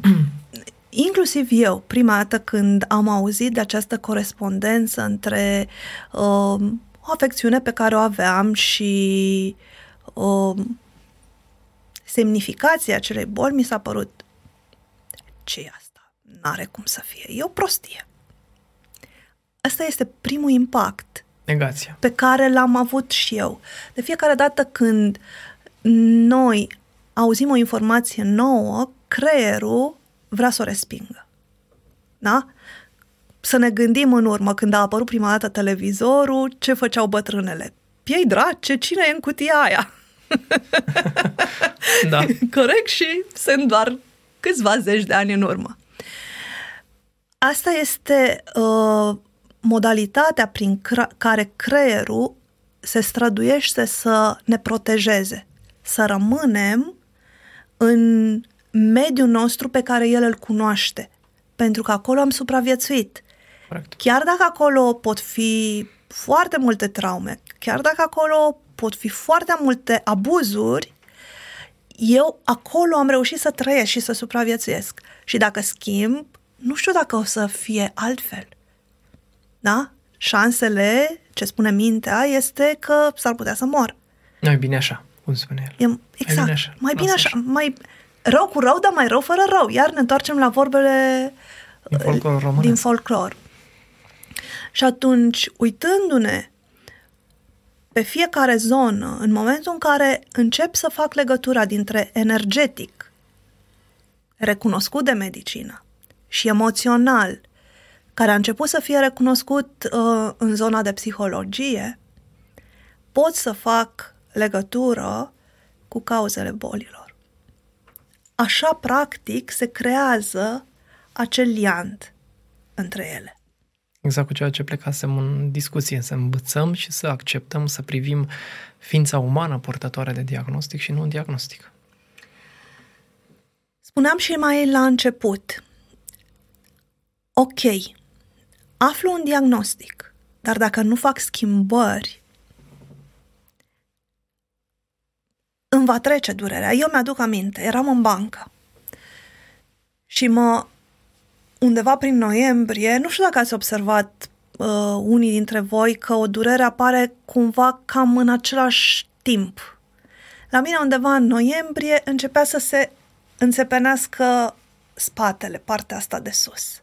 inclusiv eu, prima dată când am auzit de această corespondență între uh, o afecțiune pe care o aveam și uh, semnificația acelei boli, mi s-a părut ce e asta? N-are cum să fie. E o prostie. Asta este primul impact Negația. pe care l-am avut și eu. De fiecare dată când noi auzim o informație nouă, creierul vrea să o respingă. Da? Să ne gândim în urmă, când a apărut prima dată televizorul, ce făceau bătrânele. Piei drace, cine e în cutia aia? Da. Corect? Și sunt doar câțiva zeci de ani în urmă. Asta este uh, modalitatea prin cra- care creierul se străduiește să ne protejeze, să rămânem în mediul nostru pe care el îl cunoaște, pentru că acolo am supraviețuit. Corect. Chiar dacă acolo pot fi foarte multe traume, chiar dacă acolo pot fi foarte multe abuzuri, eu acolo am reușit să trăiesc și să supraviețuiesc. Și dacă schimb, nu știu dacă o să fie altfel. Da? Șansele, ce spune mintea, este că s-ar putea să mor. Mai bine așa, cum spune el. E, exact. bine așa. Mai bine Lasă așa. așa. Mai rău cu rău, dar mai rău fără rău. Iar ne întoarcem la vorbele Din folclorul românesc. din folclor. Și atunci, uitându-ne pe fiecare zonă, în momentul în care încep să fac legătura dintre energetic, recunoscut de medicină, și emoțional, care a început să fie recunoscut uh, în zona de psihologie, pot să fac legătură cu cauzele bolilor. Așa, practic, se creează acel liant între ele. Exact cu ceea ce plecasem în discuție, să îmbățăm și să acceptăm, să privim ființa umană purtătoare de diagnostic și nu un diagnostic. Spuneam și mai la început, ok, aflu un diagnostic, dar dacă nu fac schimbări, îmi va trece durerea. Eu mi-aduc aminte, eram în bancă și mă undeva prin noiembrie, nu știu dacă ați observat uh, unii dintre voi că o durere apare cumva cam în același timp. La mine undeva în noiembrie începea să se înțepenească spatele, partea asta de sus.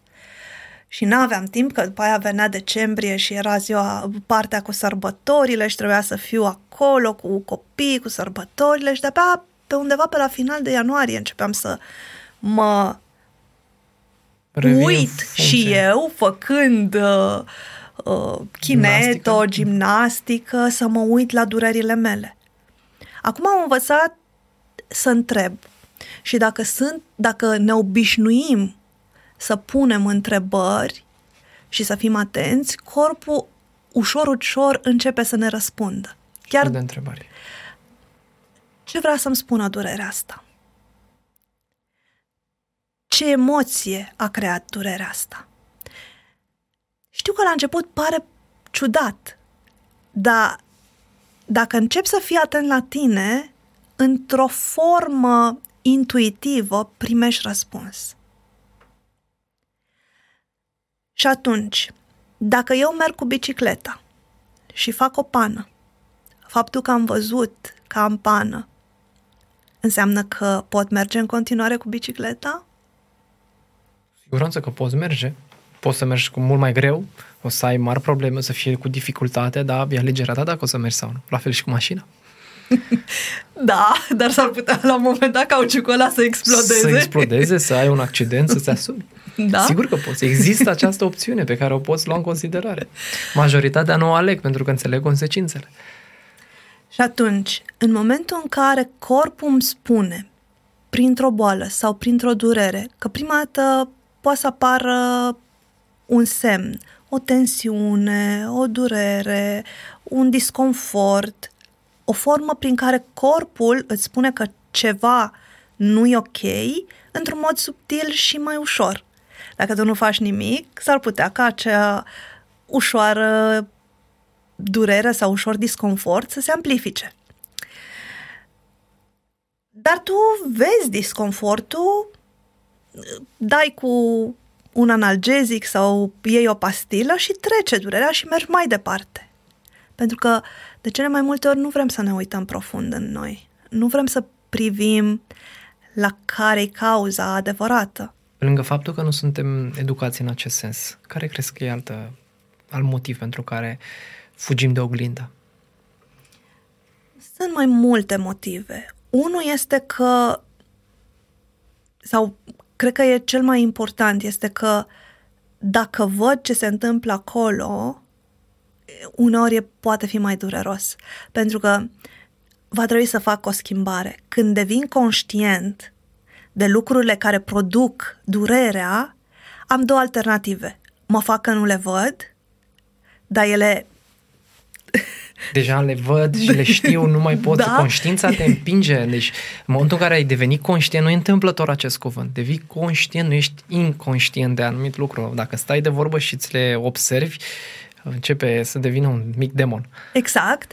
Și n-aveam timp, că după aia venea decembrie și era ziua, partea cu sărbătorile și trebuia să fiu acolo cu copii, cu sărbătorile și de-abia pe undeva pe la final de ianuarie începeam să mă Revin uit funcție. și eu făcând uh, uh, chineto, Gimnastică. gimnastică, să mă uit la durerile mele. Acum am învățat să întreb și dacă sunt, dacă ne obișnuim să punem întrebări și să fim atenți, corpul ușor, ușor începe să ne răspundă. Chiar de întrebare. ce vrea să-mi spună durerea asta? Ce emoție a creat durerea asta? Știu că la început pare ciudat, dar dacă începi să fii atent la tine, într-o formă intuitivă primești răspuns. Și atunci, dacă eu merg cu bicicleta și fac o pană, faptul că am văzut că am pană, înseamnă că pot merge în continuare cu bicicleta? Siguranță că poți merge. Poți să mergi cu mult mai greu, o să ai mari probleme, o să fie cu dificultate, dar e alegerea ta dacă o să mergi sau nu. La fel și cu mașina. Da, dar s-ar putea la un moment dat cauciucul ăla să explodeze. Să explodeze, să ai un accident, să-ți asumi. Da? Sigur că poți. Există această opțiune pe care o poți lua în considerare. Majoritatea nu o aleg pentru că înțeleg consecințele. Și atunci, în momentul în care corpul îmi spune, printr-o boală sau printr-o durere, că prima dată poate să apară un semn, o tensiune, o durere, un disconfort, o formă prin care corpul îți spune că ceva nu e ok, într-un mod subtil și mai ușor. Dacă tu nu faci nimic, s-ar putea ca acea ușoară durere sau ușor disconfort să se amplifice. Dar tu vezi disconfortul, dai cu un analgezic sau iei o pastilă și trece durerea și mergi mai departe. Pentru că de cele mai multe ori nu vrem să ne uităm profund în noi. Nu vrem să privim la care e cauza adevărată. Pe lângă faptul că nu suntem educați în acest sens, care crezi că e altă, alt motiv pentru care fugim de oglindă? Sunt mai multe motive. Unul este că, sau cred că e cel mai important, este că dacă văd ce se întâmplă acolo, uneori e, poate fi mai dureros. Pentru că va trebui să fac o schimbare. Când devin conștient de lucrurile care produc durerea, am două alternative. Mă fac că nu le văd, dar ele Deja le văd și le știu, nu mai pot. Da. Conștiința te împinge. Deci, în momentul în care ai devenit conștient, nu e întâmplător acest cuvânt. Devii conștient, nu ești inconștient de anumit lucru. Dacă stai de vorbă și ți le observi, începe să devină un mic demon. Exact.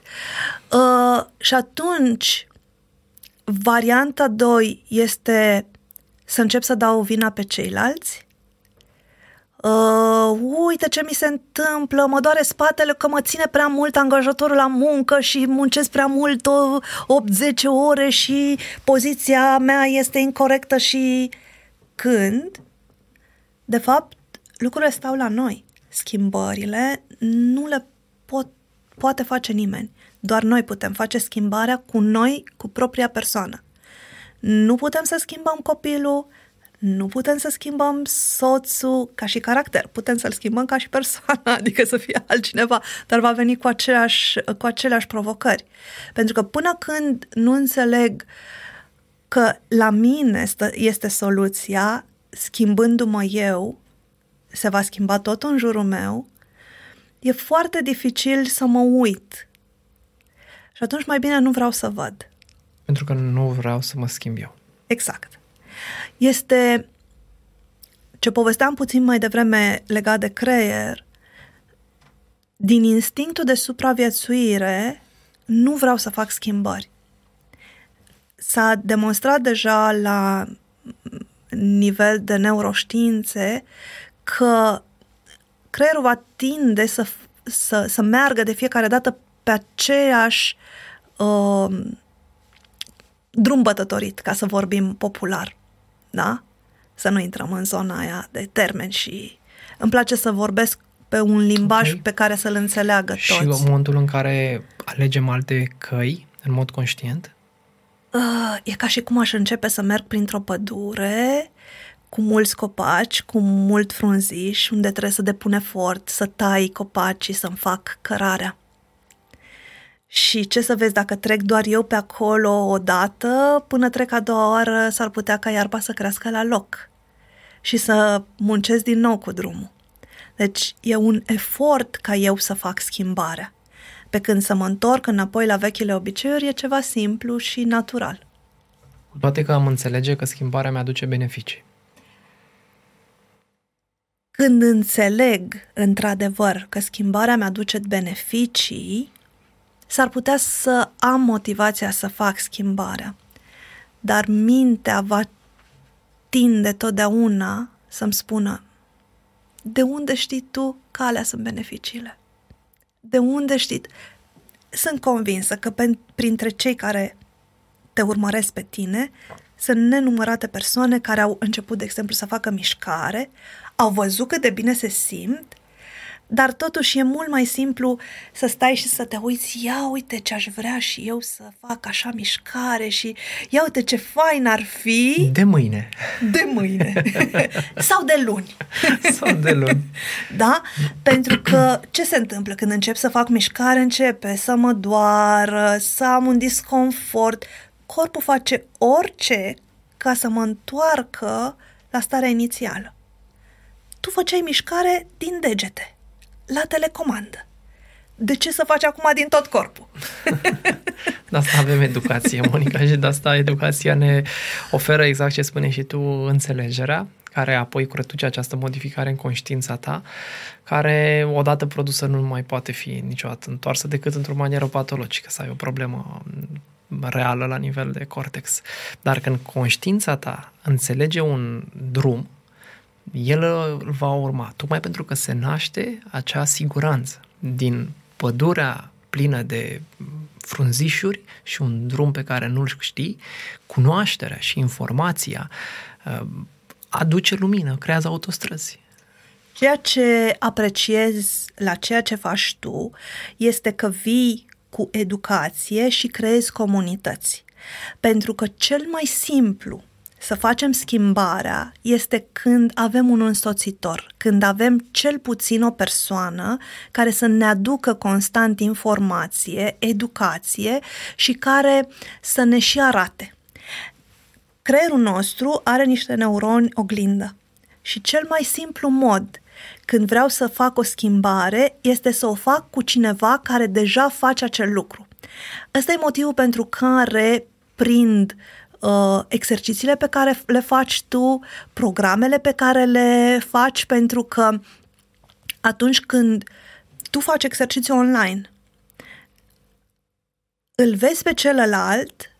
Uh, și atunci, varianta 2 este să încep să dau vina pe ceilalți. Uh, uite ce mi se întâmplă, mă doare spatele că mă ține prea mult angajatorul la muncă și muncesc prea mult o 8-10 ore și poziția mea este incorrectă și când, de fapt, lucrurile stau la noi. Schimbările nu le pot, poate face nimeni. Doar noi putem face schimbarea cu noi, cu propria persoană. Nu putem să schimbăm copilul, nu putem să schimbăm soțul ca și caracter, putem să-l schimbăm ca și persoană, adică să fie altcineva, dar va veni cu aceleași, cu aceleași provocări. Pentru că până când nu înțeleg că la mine stă, este soluția, schimbându-mă eu, se va schimba tot în jurul meu, e foarte dificil să mă uit. Și atunci mai bine nu vreau să văd. Pentru că nu vreau să mă schimb eu. Exact. Este ce povesteam puțin mai devreme legat de creier. Din instinctul de supraviețuire, nu vreau să fac schimbări. s-a demonstrat deja la nivel de neuroștiințe că creierul va tinde să, să, să meargă de fiecare dată pe aceeași uh, drum bătătorit, ca să vorbim popular. Da? Să nu intrăm în zona aia de termeni și îmi place să vorbesc pe un limbaj okay. pe care să-l înțeleagă toți. Și în momentul în care alegem alte căi, în mod conștient? Uh, e ca și cum aș începe să merg printr-o pădure cu mulți copaci, cu mult frunziș, unde trebuie să depun efort, să tai copacii, să-mi fac cărarea. Și ce să vezi, dacă trec doar eu pe acolo o dată, până trec a doua oară, s-ar putea ca iarba să crească la loc și să muncesc din nou cu drumul. Deci e un efort ca eu să fac schimbarea. Pe când să mă întorc înapoi la vechile obiceiuri e ceva simplu și natural. Cu toate că am înțelege că schimbarea mi-aduce beneficii. Când înțeleg într-adevăr că schimbarea mi-aduce beneficii, s-ar putea să am motivația să fac schimbarea. Dar mintea va tinde totdeauna să-mi spună de unde știi tu că alea sunt beneficiile? De unde știi? Sunt convinsă că pe, printre cei care te urmăresc pe tine sunt nenumărate persoane care au început, de exemplu, să facă mișcare, au văzut cât de bine se simt dar totuși e mult mai simplu să stai și să te uiți, ia uite ce aș vrea și eu să fac așa mișcare și ia uite ce fain ar fi. De mâine. De mâine. Sau de luni. Sau de luni. da? Pentru că ce se întâmplă când încep să fac mișcare? Începe să mă doară, să am un disconfort. Corpul face orice ca să mă întoarcă la starea inițială. Tu făceai mișcare din degete la telecomandă. De ce să faci acum din tot corpul? de asta avem educație, Monica, și de asta educația ne oferă exact ce spune și tu, înțelegerea, care apoi curătuce această modificare în conștiința ta, care odată produsă nu mai poate fi niciodată întoarsă decât într-o manieră patologică, să ai o problemă reală la nivel de cortex. Dar când conștiința ta înțelege un drum, el îl va urma, tocmai pentru că se naște acea siguranță din pădurea plină de frunzișuri și un drum pe care nu-l știi, cunoașterea și informația uh, aduce lumină, creează autostrăzi. Ceea ce apreciez la ceea ce faci tu este că vii cu educație și creezi comunități. Pentru că cel mai simplu să facem schimbarea este când avem un însoțitor, când avem cel puțin o persoană care să ne aducă constant informație, educație și care să ne și arate. Creierul nostru are niște neuroni oglindă și cel mai simplu mod când vreau să fac o schimbare este să o fac cu cineva care deja face acel lucru. Ăsta e motivul pentru care prind uh, exercițiile pe care le faci tu, programele pe care le faci, pentru că atunci când tu faci exercițiu online, îl vezi pe celălalt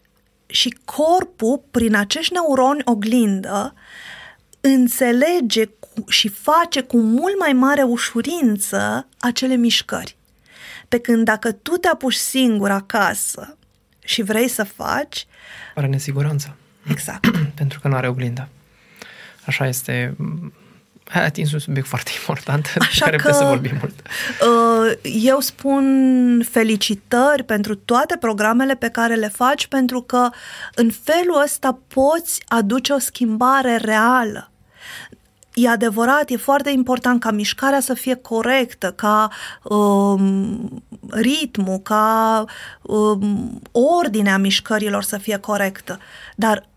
și corpul, prin acești neuroni oglindă, înțelege și face cu mult mai mare ușurință acele mișcări. Pe când dacă tu te apuci singur acasă și vrei să faci... Are nesiguranță. Exact. Pentru că nu are oglindă. Așa este ai atins un subiect foarte important Așa care că, să vorbim mult. Uh, eu spun felicitări pentru toate programele pe care le faci, pentru că în felul ăsta poți aduce o schimbare reală e adevărat, e foarte important ca mișcarea să fie corectă, ca um, ritmul, ca um, ordinea mișcărilor să fie corectă. Dar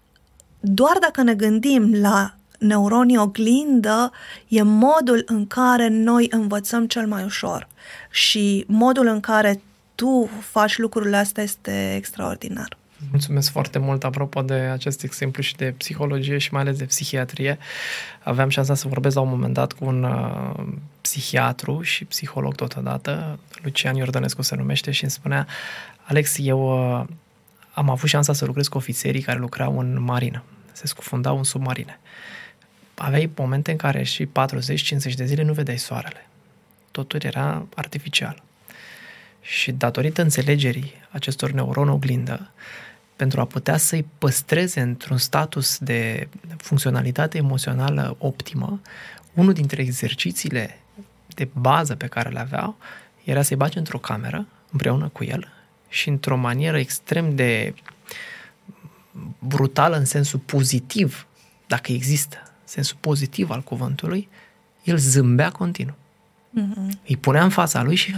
doar dacă ne gândim la neuronii oglindă, e modul în care noi învățăm cel mai ușor. Și modul în care tu faci lucrurile astea este extraordinar. Mulțumesc foarte mult apropo de acest exemplu și de psihologie și mai ales de psihiatrie. Aveam șansa să vorbesc la un moment dat cu un uh, psihiatru și psiholog totodată, Lucian Iordănescu se numește și îmi spunea Alex, eu uh, am avut șansa să lucrez cu ofițerii care lucrau în marină. Se scufundau în submarine. Aveai momente în care și 40-50 de zile nu vedeai soarele. Totul era artificial. Și datorită înțelegerii acestor neuroni oglindă, pentru a putea să-i păstreze într-un status de funcționalitate emoțională optimă, unul dintre exercițiile de bază pe care le aveau era să-i bage într-o cameră împreună cu el și într-o manieră extrem de brutală în sensul pozitiv, dacă există, sensul pozitiv al cuvântului, el zâmbea continuu. Mm-hmm. Îi punea în fața lui și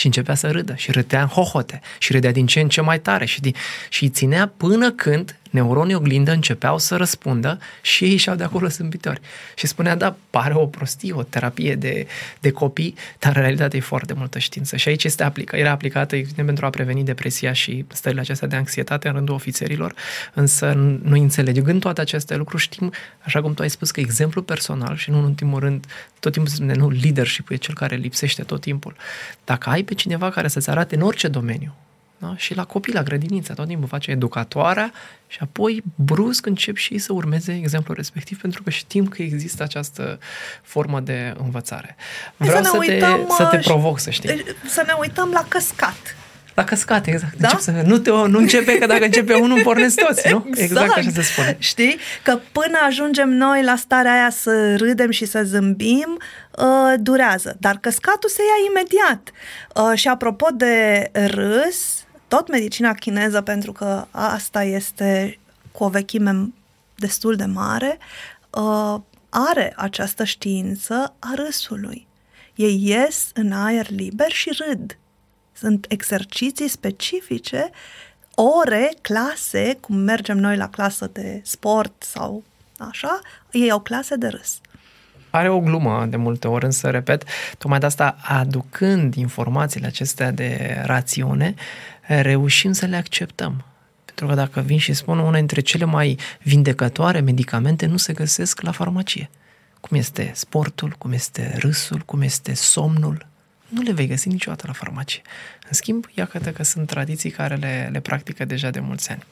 și începea să râdă și râdea în hohote și râdea din ce în ce mai tare și, din, și îi ținea până când neuronii oglindă începeau să răspundă și ei ieșeau de acolo sâmbitori. Și spunea, da, pare o prostie, o terapie de, de copii, dar în realitate e foarte multă știință. Și aici este aplică, era aplicată evident pentru a preveni depresia și stările acestea de anxietate în rândul ofițerilor, însă noi înțelegând toate aceste lucruri știm, așa cum tu ai spus, că exemplu personal și nu în ultimul rând, tot timpul se spune, nu, leadership e cel care lipsește tot timpul. Dacă ai pe cineva care să-ți arate în orice domeniu, da? Și la copii, la grădiniță, tot timpul face educatoarea și apoi brusc încep și ei să urmeze exemplul respectiv pentru că știm că există această formă de învățare. Vreau să, să, uităm, te, să te uh, provoc, să știi. Să ne uităm la căscat. La căscat, exact. Da? să, nu, te, nu începe, că dacă începe unul, pornesc toți, nu? Exact, exact așa se spune. Știi? Că până ajungem noi la starea aia să râdem și să zâmbim, uh, durează. Dar căscatul se ia imediat. Uh, și apropo de râs, tot medicina chineză, pentru că asta este cu o vechime destul de mare, uh, are această știință a râsului. Ei ies în aer liber și râd. Sunt exerciții specifice, ore, clase, cum mergem noi la clasă de sport sau așa, ei au clase de râs. Are o glumă de multe ori, însă, repet, tocmai de asta, aducând informațiile acestea de rațiune, reușim să le acceptăm. Pentru că dacă vin și spun una dintre cele mai vindecătoare medicamente nu se găsesc la farmacie. Cum este sportul, cum este râsul, cum este somnul, nu le vei găsi niciodată la farmacie. În schimb, iată că sunt tradiții care le, le practică deja de mulți ani.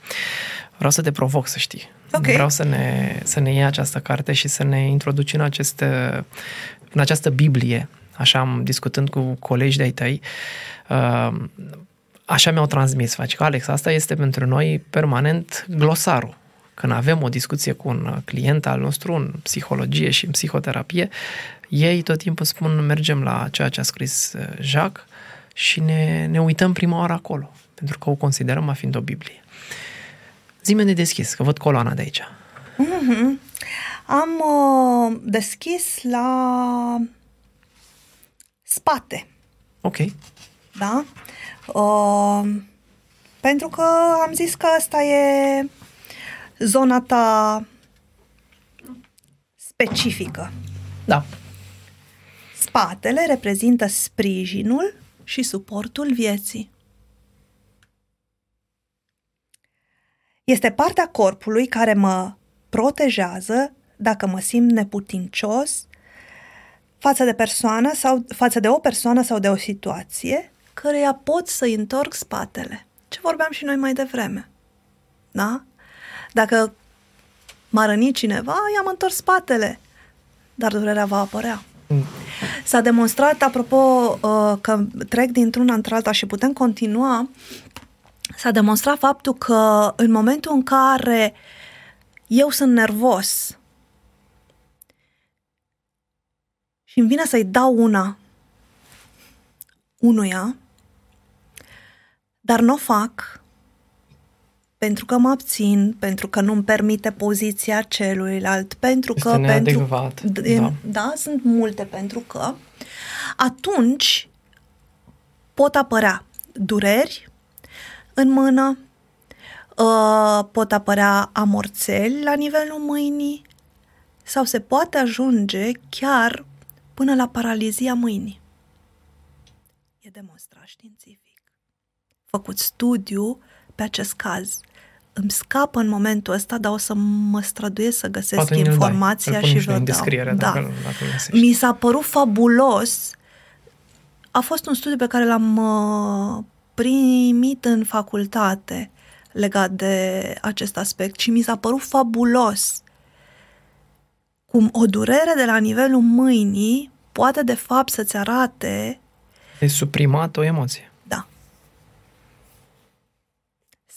Vreau să te provoc să știi. Okay. Vreau să ne, să ne iei această carte și să ne introduci în, aceste, în această Biblie, așa am discutând cu colegi de-ai tăi, uh, așa mi-au transmis, faci că Alex, asta este pentru noi permanent glosarul. Când avem o discuție cu un client al nostru în psihologie și în psihoterapie, ei tot timpul spun mergem la ceea ce a scris uh, Jacques și ne, ne uităm prima oară acolo, pentru că o considerăm a fiind o Biblie. Zi-mi de deschis, că văd coloana de aici. Mm-hmm. Am uh, deschis la spate. Ok. Da? Uh, pentru că am zis că asta e zona ta specifică. Da. Spatele reprezintă sprijinul și suportul vieții. Este partea corpului care mă protejează dacă mă simt neputincios față de persoană sau față de o persoană sau de o situație căreia pot să-i întorc spatele. Ce vorbeam și noi mai devreme. Da? Dacă m-a rănit cineva, i-am întors spatele, dar durerea va apărea. Mm. S-a demonstrat, apropo, uh, că trec dintr-una într-alta și putem continua, s-a demonstrat faptul că în momentul în care eu sunt nervos și îmi vine să-i dau una unuia, dar nu o fac pentru că mă abțin, pentru că nu-mi permite poziția celuilalt, pentru este că... Neadecvat, pentru da. da, sunt multe pentru că atunci pot apărea dureri în mână, uh, pot apărea amorțeli la nivelul mâinii sau se poate ajunge chiar până la paralizia mâinii. E demonstrat științific făcut studiu pe acest caz. Îmi scapă în momentul ăsta, dar o să mă străduiesc să găsesc Poate informația și vă dau. Da. Dacă, dacă Mi s-a părut fabulos. A fost un studiu pe care l-am uh, primit în facultate. legat de acest aspect și mi s-a părut fabulos cum o durere de la nivelul mâinii poate de fapt să-ți arate E suprimat o emoție. da.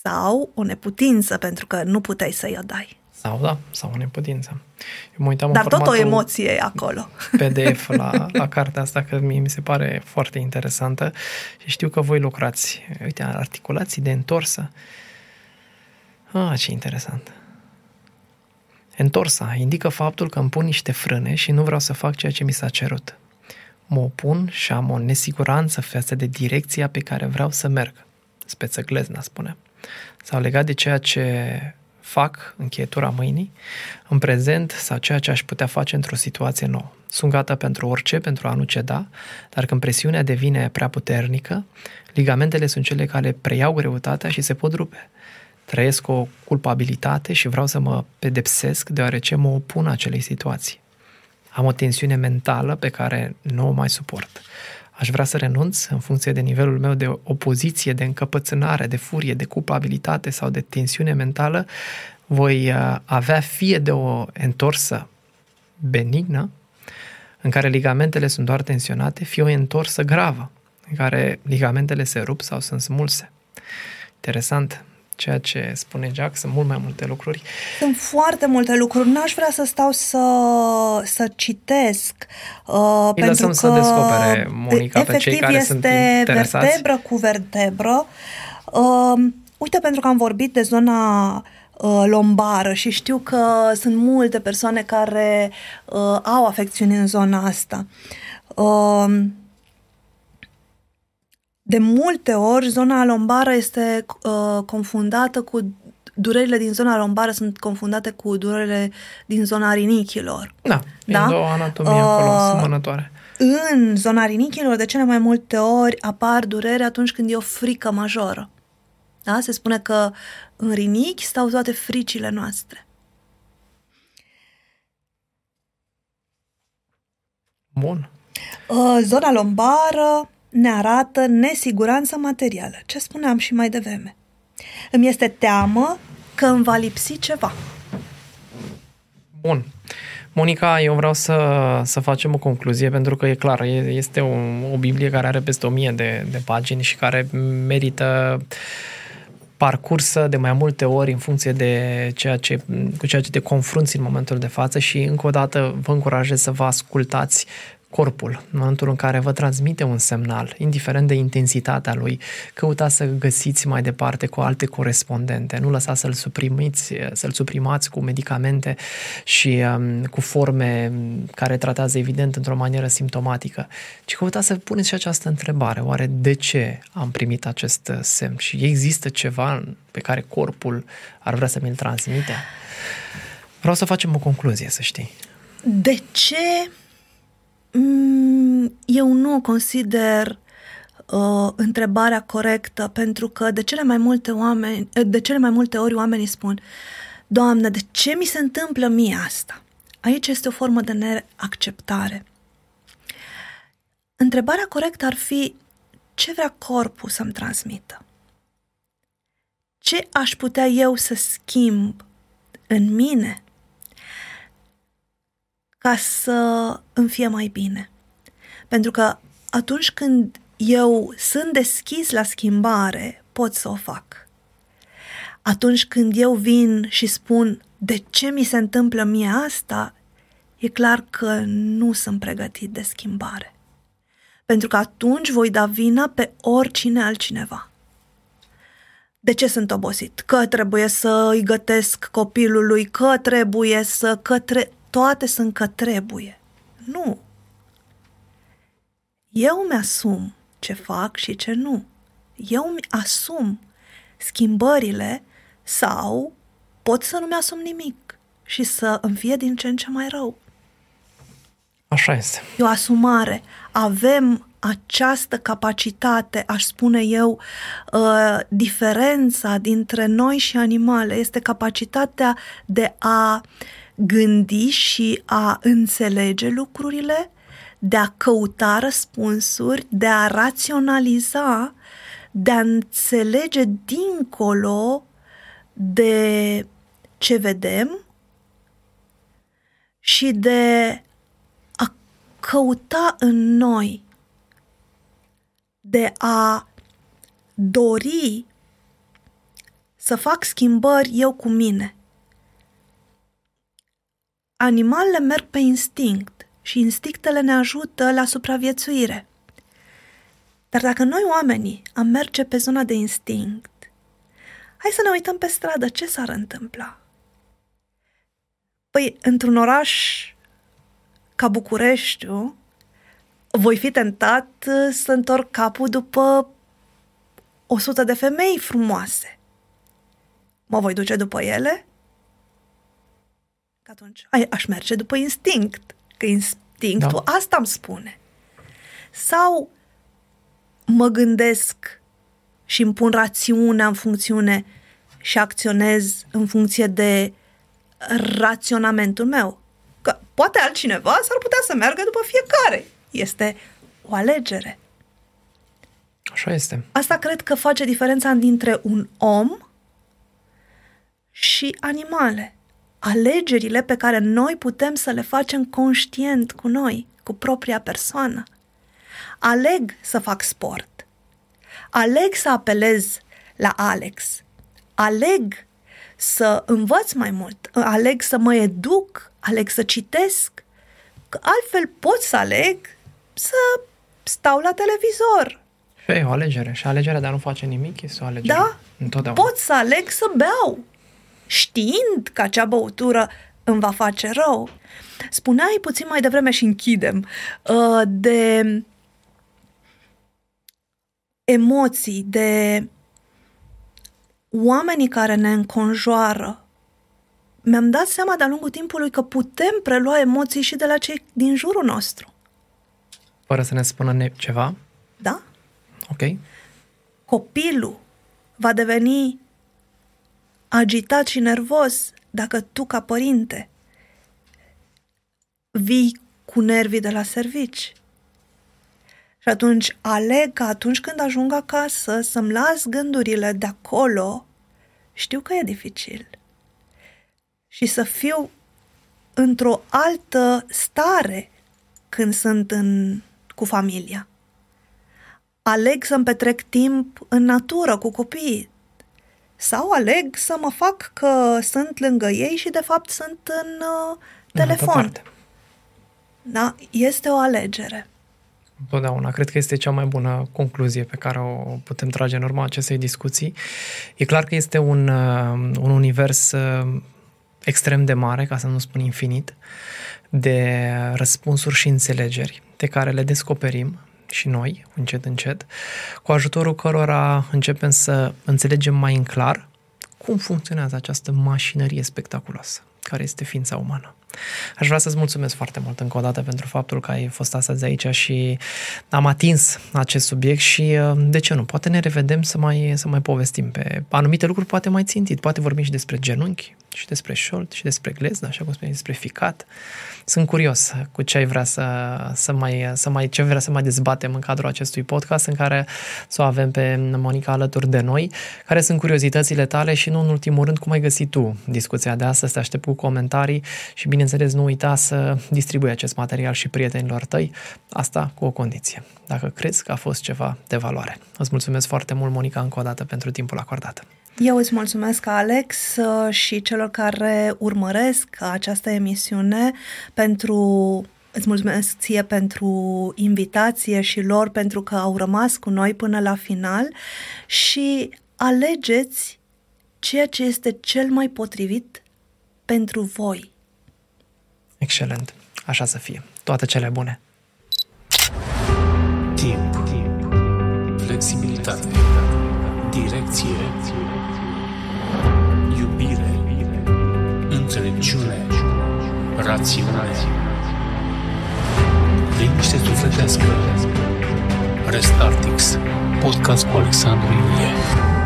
Sau o neputință pentru că nu puteai să-i o dai. Sau da, sau o neputință. Eu mă uitam Dar în tot o formatul emoție e acolo. PDF la, la cartea asta, că mie mi se pare foarte interesantă și știu că voi lucrați. Uite, articulații de întorsă. Ah, ce interesant. Întorsa indică faptul că îmi pun niște frâne și nu vreau să fac ceea ce mi s-a cerut. Mă opun și am o nesiguranță față de direcția pe care vreau să merg. Speță glezna, spune. Sau legat de ceea ce fac, încheietura mâinii, în prezent sau ceea ce aș putea face într-o situație nouă. Sunt gata pentru orice, pentru a nu ceda, dar când presiunea devine prea puternică, ligamentele sunt cele care preiau greutatea și se pot rupe. Trăiesc o culpabilitate și vreau să mă pedepsesc deoarece mă opun acelei situații. Am o tensiune mentală pe care nu o mai suport. Aș vrea să renunț în funcție de nivelul meu de opoziție, de încăpățânare, de furie, de culpabilitate sau de tensiune mentală. Voi uh, avea fie de o întorsă benignă, în care ligamentele sunt doar tensionate, fie o întorsă gravă, în care ligamentele se rup sau sunt smulse. Interesant ceea ce spune Jack, sunt mult mai multe lucruri. Sunt foarte multe lucruri. N-aș vrea să stau să, să citesc. Uh, Îi pentru lăsăm că să descopere, Monica, pe cei efectiv care sunt este interesați. vertebră cu vertebră. Uh, uite, pentru că am vorbit de zona uh, lombară și știu că sunt multe persoane care uh, au afecțiuni în zona asta. Uh, de multe ori, zona lombară este uh, confundată cu durerile din zona lombară sunt confundate cu durerile din zona rinichilor. Da, Da? da? două anatomii Uh, acolo asemănătoare. În zona rinichilor, de cele mai multe ori, apar dureri atunci când e o frică majoră. Da? Se spune că în rinichi stau toate fricile noastre. Bun. Uh, Zona lombară ne arată nesiguranță materială, ce spuneam și mai devreme. Îmi este teamă că îmi va lipsi ceva. Bun. Monica, eu vreau să, să facem o concluzie, pentru că e clar, e- este o, o Biblie care are peste o mie de, de pagini și care merită parcursă de mai multe ori în funcție de ceea ce, cu ceea ce te confrunți în momentul de față și încă o dată vă încurajez să vă ascultați corpul, în momentul în care vă transmite un semnal, indiferent de intensitatea lui, căutați să găsiți mai departe cu alte corespondente, nu lăsați să-l suprimiți, să-l suprimați cu medicamente și um, cu forme care tratează evident într-o manieră simptomatică, ci căutați să puneți și această întrebare, oare de ce am primit acest uh, semn și există ceva pe care corpul ar vrea să mi-l transmite? Vreau să facem o concluzie, să știi. De ce mm, eu nu o consider uh, întrebarea corectă? Pentru că de cele mai multe oameni, de cele mai multe ori oamenii spun Doamne, de ce mi se întâmplă mie asta? Aici este o formă de neacceptare. Întrebarea corectă ar fi ce vrea corpul să-mi transmită? Ce aș putea eu să schimb în mine ca să îmi fie mai bine. Pentru că atunci când eu sunt deschis la schimbare, pot să o fac. Atunci când eu vin și spun de ce mi se întâmplă mie asta, e clar că nu sunt pregătit de schimbare. Pentru că atunci voi da vina pe oricine altcineva. De ce sunt obosit? Că trebuie să îi gătesc copilului, că trebuie să, că tre- toate sunt că trebuie. Nu. Eu mi-asum ce fac și ce nu. Eu mi-asum schimbările sau pot să nu mi-asum nimic și să îmi fie din ce în ce mai rău. Așa este. E o asumare. Avem această capacitate, aș spune eu, uh, diferența dintre noi și animale este capacitatea de a gândi și a înțelege lucrurile, de a căuta răspunsuri, de a raționaliza, de a înțelege dincolo de ce vedem și de a căuta în noi, de a dori să fac schimbări eu cu mine. Animalele merg pe instinct și instinctele ne ajută la supraviețuire. Dar dacă noi oamenii am merge pe zona de instinct, hai să ne uităm pe stradă ce s-ar întâmpla. Păi, într-un oraș ca Bucureștiu, voi fi tentat să întorc capul după o sută de femei frumoase. Mă voi duce după ele? Că atunci ai, aș merge după instinct, că instinctul da. asta îmi spune. Sau mă gândesc și îmi pun rațiunea în funcțiune și acționez în funcție de raționamentul meu. Că poate altcineva s-ar putea să meargă după fiecare. Este o alegere. Așa este. Asta cred că face diferența dintre un om și animale. Alegerile pe care noi putem să le facem conștient cu noi, cu propria persoană. Aleg să fac sport. Aleg să apelez la Alex. Aleg să învăț mai mult. Aleg să mă educ. Aleg să citesc. Că altfel pot să aleg să stau la televizor. Și e o alegere. Și alegerea de a nu face nimic este o alegere. Da? Întotdeauna. Pot să aleg să beau, știind că acea băutură îmi va face rău. Spuneai puțin mai devreme și închidem uh, de emoții, de oamenii care ne înconjoară. Mi-am dat seama de-a lungul timpului că putem prelua emoții și de la cei din jurul nostru. Fără să ne spună ne- ceva? Da? Ok. Copilul va deveni agitat și nervos dacă tu, ca părinte, vii cu nervii de la servici. Și atunci aleg că atunci când ajung acasă să-mi las gândurile de acolo, știu că e dificil. Și să fiu într-o altă stare când sunt în, cu familia. Aleg să-mi petrec timp în natură cu copiii. Sau aleg să mă fac că sunt lângă ei și de fapt sunt în uh, În altă telefon. parte. Da? Este o alegere. Întotdeauna. Cred că este cea mai bună concluzie pe care o putem trage în urma acestei discuții. E clar că este un, uh, un univers uh, extrem de mare, ca să nu spun infinit, de răspunsuri și înțelegeri pe care le descoperim și noi, încet, încet, cu ajutorul cărora începem să înțelegem mai în clar cum funcționează această mașinărie spectaculoasă care este ființa umană. Aș vrea să-ți mulțumesc foarte mult încă o dată pentru faptul că ai fost astăzi aici și am atins acest subiect și de ce nu, poate ne revedem să mai, să mai povestim pe anumite lucruri, poate mai țintit, poate vorbim și despre genunchi, și despre șold, și despre glezna, așa cum spuneai, despre ficat. Sunt curios cu ce ai vrea să, să mai, să mai, ce vrea să mai dezbatem în cadrul acestui podcast în care să o avem pe Monica alături de noi, care sunt curiozitățile tale și nu în ultimul rând cum ai găsit tu discuția de astăzi, te aștept cu comentarii și bineînțeles nu uita să distribui acest material și prietenilor tăi, asta cu o condiție, dacă crezi că a fost ceva de valoare. Îți mulțumesc foarte mult, Monica, încă o dată pentru timpul acordat. Eu îți mulțumesc, Alex, și celor care urmăresc această emisiune pentru Îți mulțumesc ție pentru invitație și lor pentru că au rămas cu noi până la final și alegeți ceea ce este cel mai potrivit pentru voi. Excelent. Așa să fie. Toate cele bune. Timp. Flexibilitate. Direcție. Iubire. Înțelepciune. Rațiune. Liniște sufletească. Restartix. Podcast cu Alexandru Ilie.